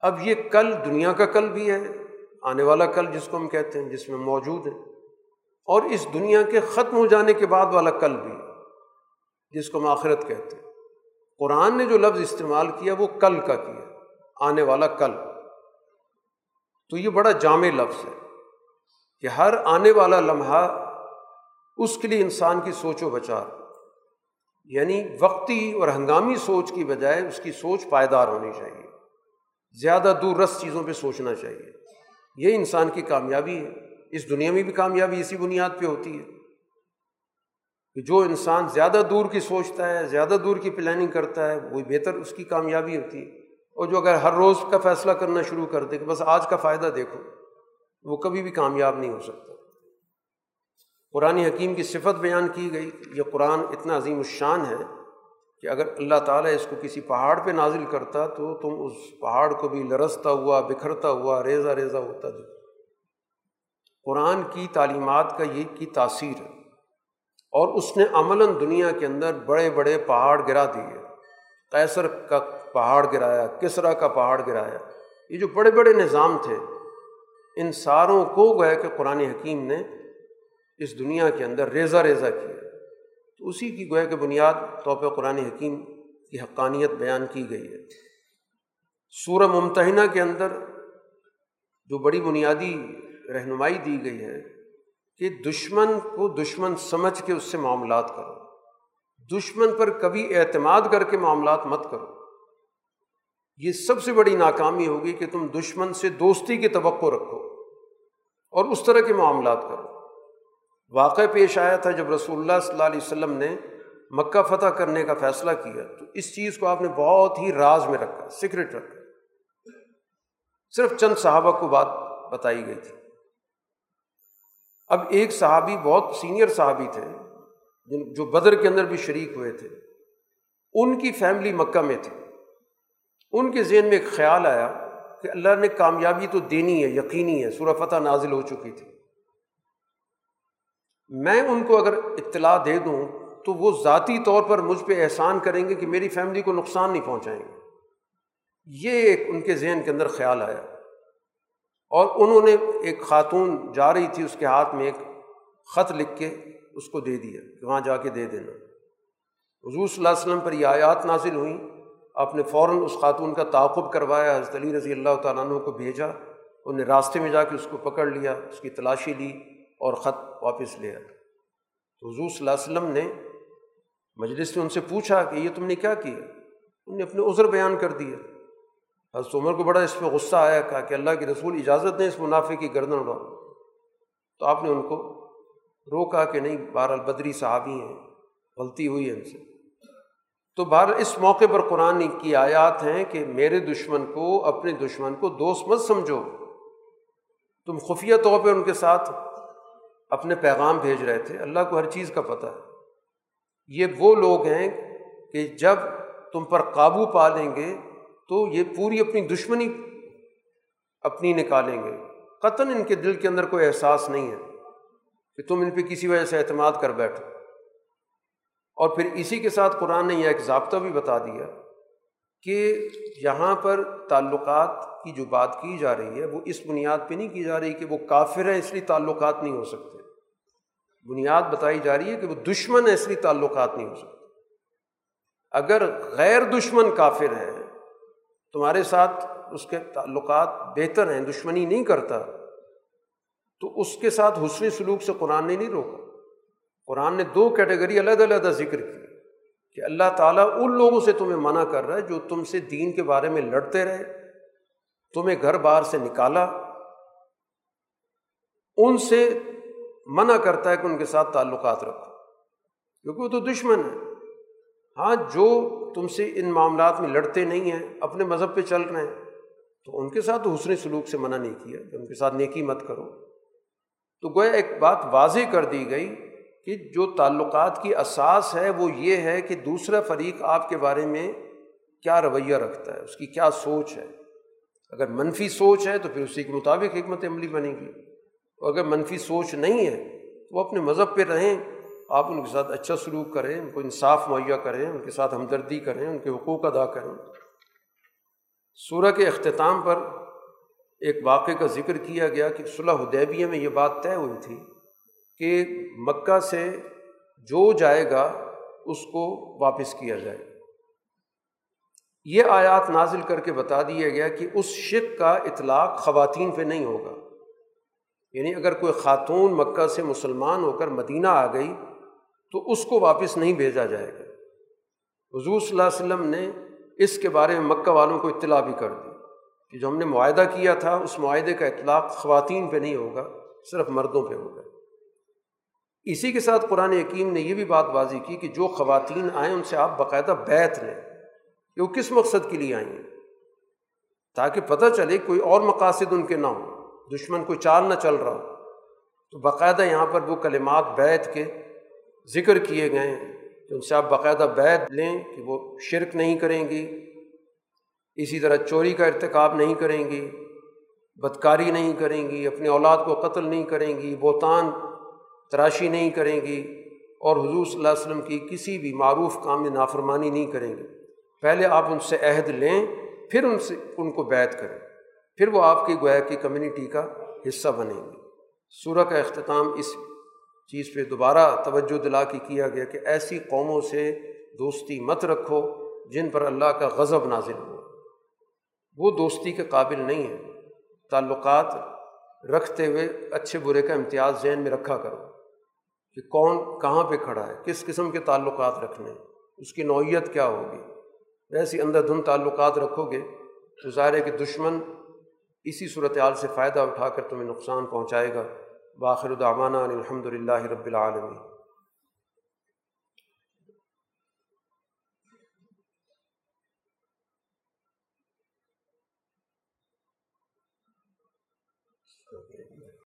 اب یہ کل دنیا کا کل بھی ہے، آنے والا کل جس کو ہم کہتے ہیں، جس میں موجود ہے۔ اور اس دنیا کے ختم ہو جانے کے بعد والا کل بھی، جس کو ہم آخرت کہتے ہیں۔ قرآن نے جو لفظ استعمال کیا وہ کل کا کیا، آنے والا کل۔ تو یہ بڑا جامع لفظ ہے کہ ہر آنے والا لمحہ اس کے لیے انسان کی سوچ و بچار یعنی وقتی اور ہنگامی سوچ کی بجائے اس کی سوچ پائیدار ہونی چاہیے۔ زیادہ دور رس چیزوں پہ سوچنا چاہیے۔ یہ انسان کی کامیابی ہے، اس دنیا میں بھی کامیابی اسی بنیاد پہ ہوتی ہے۔ کہ جو انسان زیادہ دور کی سوچتا ہے، زیادہ دور کی پلاننگ کرتا ہے، وہی بہتر اس کی کامیابی ہوتی ہے۔ اور جو اگر ہر روز کا فیصلہ کرنا شروع کر دے کہ بس آج کا فائدہ دیکھو، وہ کبھی بھی کامیاب نہیں ہو سکتا۔ قرآن حکیم کی صفت بیان کی گئی، یہ قرآن اتنا عظیم الشان ہے کہ اگر اللہ تعالیٰ اس کو کسی پہاڑ پہ نازل کرتا تو تم اس پہاڑ کو بھی لرستا ہوا، بکھرتا ہوا، ریزہ ریزہ ہوتا۔ جو قرآن کی تعلیمات کا یہ کی تاثیر ہے۔ اور اس نے عملاً دنیا کے اندر بڑے بڑے پہاڑ گرا دیے۔ کیسر کا پہاڑ گرایا، کسرا کا پہاڑ گرایا۔ یہ جو بڑے بڑے نظام تھے، ان ساروں کو گویا کہ قرآن حکیم نے اس دنیا کے اندر ریزہ ریزہ کیا۔ تو اسی کی گویا کہ بنیاد طور پہ قرآن حکیم کی حقانیت بیان کی گئی ہے۔ سورہ ممتحنہ کے اندر جو بڑی بنیادی رہنمائی دی گئی ہے کہ دشمن کو دشمن سمجھ کے اس سے معاملات کرو۔ دشمن پر کبھی اعتماد کر کے معاملات مت کرو۔ یہ سب سے بڑی ناکامی ہوگی کہ تم دشمن سے دوستی کی توقع رکھو اور اس طرح کے معاملات کرو۔ واقع پیش آیا تھا جب رسول اللہ صلی اللہ علیہ وسلم نے مکہ فتح کرنے کا فیصلہ کیا، تو اس چیز کو آپ نے بہت ہی راز میں رکھا، سیکرٹ رکھا۔ صرف چند صحابہ کو بات بتائی گئی تھی۔ اب ایک صحابی بہت سینئر صحابی تھے جو بدر کے اندر بھی شریک ہوئے تھے۔ ان کی فیملی مکہ میں تھی۔ ان کے ذہن میں ایک خیال آیا کہ اللہ نے کامیابی تو دینی ہے، یقینی ہے، سورہ فتح نازل ہو چکی تھی۔ میں ان کو اگر اطلاع دے دوں تو وہ ذاتی طور پر مجھ پہ احسان کریں گے کہ میری فیملی کو نقصان نہیں پہنچائیں گے۔ یہ ایک ان کے ذہن کے اندر خیال آیا۔ اور انہوں نے ایک خاتون جا رہی تھی اس کے ہاتھ میں ایک خط لکھ کے اس کو دے دیا کہ وہاں جا کے دے دینا۔ حضور صلی اللہ علیہ وسلم پر یہ آیات نازل ہوئیں۔ آپ نے فوراً اس خاتون کا تعاقب کروایا، حضرت علی رضی اللہ تعالیٰ عنہ کو بھیجا۔ انہوں نے راستے میں جا کے اس کو پکڑ لیا، اس کی تلاشی لی اور خط واپس لیا تو حضور صلی اللہ علیہ وسلم نے مجلس نے ان سے پوچھا کہ یہ تم نے کیا کیا؟ انہوں نے اپنے عذر بیان کر دیا۔ حضرت عمر کو بڑا اس پہ غصہ آیا، کہا کہ اللہ کے رسول اجازت دیں اس منافع کی گردن اڑاؤ۔ تو آپ نے ان کو روکا کہ نہیں بہر البدری صحابی ہیں، غلطی ہوئی ہے ان سے۔ تو بہر اس موقع پر قرآن کی آیات ہیں کہ میرے دشمن کو، اپنے دشمن کو دوست مت سمجھو۔ تم خفیہ طور پہ ان کے ساتھ اپنے پیغام بھیج رہے تھے۔ اللہ کو ہر چیز کا پتہ ہے۔ یہ وہ لوگ ہیں کہ جب تم پر قابو پا لیں گے تو یہ پوری اپنی دشمنی اپنی نکالیں گے۔ قطن ان کے دل کے اندر کوئی احساس نہیں ہے کہ تم ان پہ کسی وجہ سے اعتماد کر بیٹھو۔ اور پھر اسی کے ساتھ قرآن نے یہ ایک ضابطہ بھی بتا دیا کہ یہاں پر تعلقات کی جو بات کی جا رہی ہے وہ اس بنیاد پہ نہیں کی جا رہی کہ وہ کافر ہیں اس لیے تعلقات نہیں ہو سکتے۔ بنیاد بتائی جا رہی ہے کہ وہ دشمن ہے اس لیے تعلقات نہیں ہو سکتے۔ اگر غیر دشمن کافر ہے تمہارے ساتھ اس کے تعلقات بہتر ہیں، دشمنی نہیں کرتا۔ تو اس کے ساتھ حسنی سلوک سے قرآن نے نہیں روکا۔ قرآن نے دو کیٹیگری علیحدہ علیحدہ ذکر کی کہ اللہ تعالیٰ ان لوگوں سے تمہیں منع کر رہا ہے جو تم سے دین کے بارے میں لڑتے رہے، تمہیں گھر بار سے نکالا۔ ان سے منع کرتا ہے کہ ان کے ساتھ تعلقات رکھو۔ کیونکہ وہ تو دشمن ہے ہاں جو تم سے ان معاملات میں لڑتے نہیں ہیں، اپنے مذہب پہ چل رہے ہیں۔ تو ان کے ساتھ حسن سلوک سے منع نہیں کیا، کہ ان کے ساتھ نیکی مت کرو۔ تو گویا ایک بات واضح کر دی گئی کہ جو تعلقات کی اساس ہے، وہ یہ ہے کہ دوسرا فریق آپ کے بارے میں کیا رویہ رکھتا ہے، اس کی کیا سوچ ہے۔ اگر منفی سوچ ہے تو پھر اسی کے مطابق حکمت عملی بنے گی۔ اور اگر منفی سوچ نہیں ہے، تو وہ اپنے مذہب پہ رہیں۔ آپ ان کے ساتھ اچھا سلوک کریں، ان کو انصاف مہیا کریں، ان کے ساتھ ہمدردی کریں، ان کے حقوق ادا کریں۔ سورہ کے اختتام پر ایک واقعے کا ذکر کیا گیا کہ صلح حدیبیہ میں یہ بات طے ہوئی تھی کہ مکہ سے جو جائے گا، اس کو واپس کیا جائے۔ یہ آیات نازل کر کے بتا دیا گیا کہ اس شک کا اطلاق خواتین پہ نہیں ہوگا۔ یعنی اگر کوئی خاتون مکہ سے مسلمان ہو کر مدینہ آ گئی تو اس کو واپس نہیں بھیجا جائے گا۔ حضور صلی اللہ علیہ وسلم نے اس کے بارے میں مکہ والوں کو اطلاع بھی کر دی کہ جو ہم نے معاہدہ کیا تھا، اس معاہدے کا اطلاق خواتین پہ نہیں ہوگا، صرف مردوں پہ ہوگا۔ اسی کے ساتھ قرآن یقین نے یہ بھی بات واضح کی کہ جو خواتین آئیں، ان سے آپ باقاعدہ بیت لیں کہ وہ کس مقصد کے لیے آئیں۔ ہیں تاکہ پتہ چلے کوئی اور مقاصد ان کے نہ ہوں، دشمن کوئی چال نہ چل رہا ہو۔ تو باقاعدہ یہاں پر وہ کلمات بیت کے ذکر کیے گئے ہیں کہ ان سے آپ باقاعدہ بیت لیں کہ وہ شرک نہیں کریں گی، اسی طرح چوری کا ارتکاب نہیں کریں گی، بدکاری نہیں کریں گی اپنے اولاد کو قتل نہیں کریں گی بہتان تراشی نہیں کریں گی اور حضور صلی اللہ علیہ وسلم کی کسی بھی معروف کام میں نافرمانی نہیں کریں گے۔ پہلے آپ ان سے عہد لیں، پھر ان سے ان کو بیت کریں، پھر وہ آپ کی گویا کی کمیونٹی کا حصہ بنیں گے۔ سورہ کا اختتام اس چیز پہ دوبارہ توجہ دلا کے کیا گیا کہ ایسی قوموں سے دوستی مت رکھو جن پر اللہ کا غضب نازل ہو وہ دوستی کے قابل نہیں ہے تعلقات رکھتے ہوئے اچھے برے کا امتیاز ذہن میں رکھا کرو کہ کون کہاں پہ کھڑا ہے، کس قسم کے تعلقات رکھنے اس کی نوعیت کیا ہوگی۔ ویسے اندر دھن تعلقات رکھو گے تو ظاہر ہے کہ دشمن اسی صورتحال سے فائدہ اٹھا کر تمہیں نقصان پہنچائے گا۔ باخر دعوانا الحمد للہ رب العالمین۔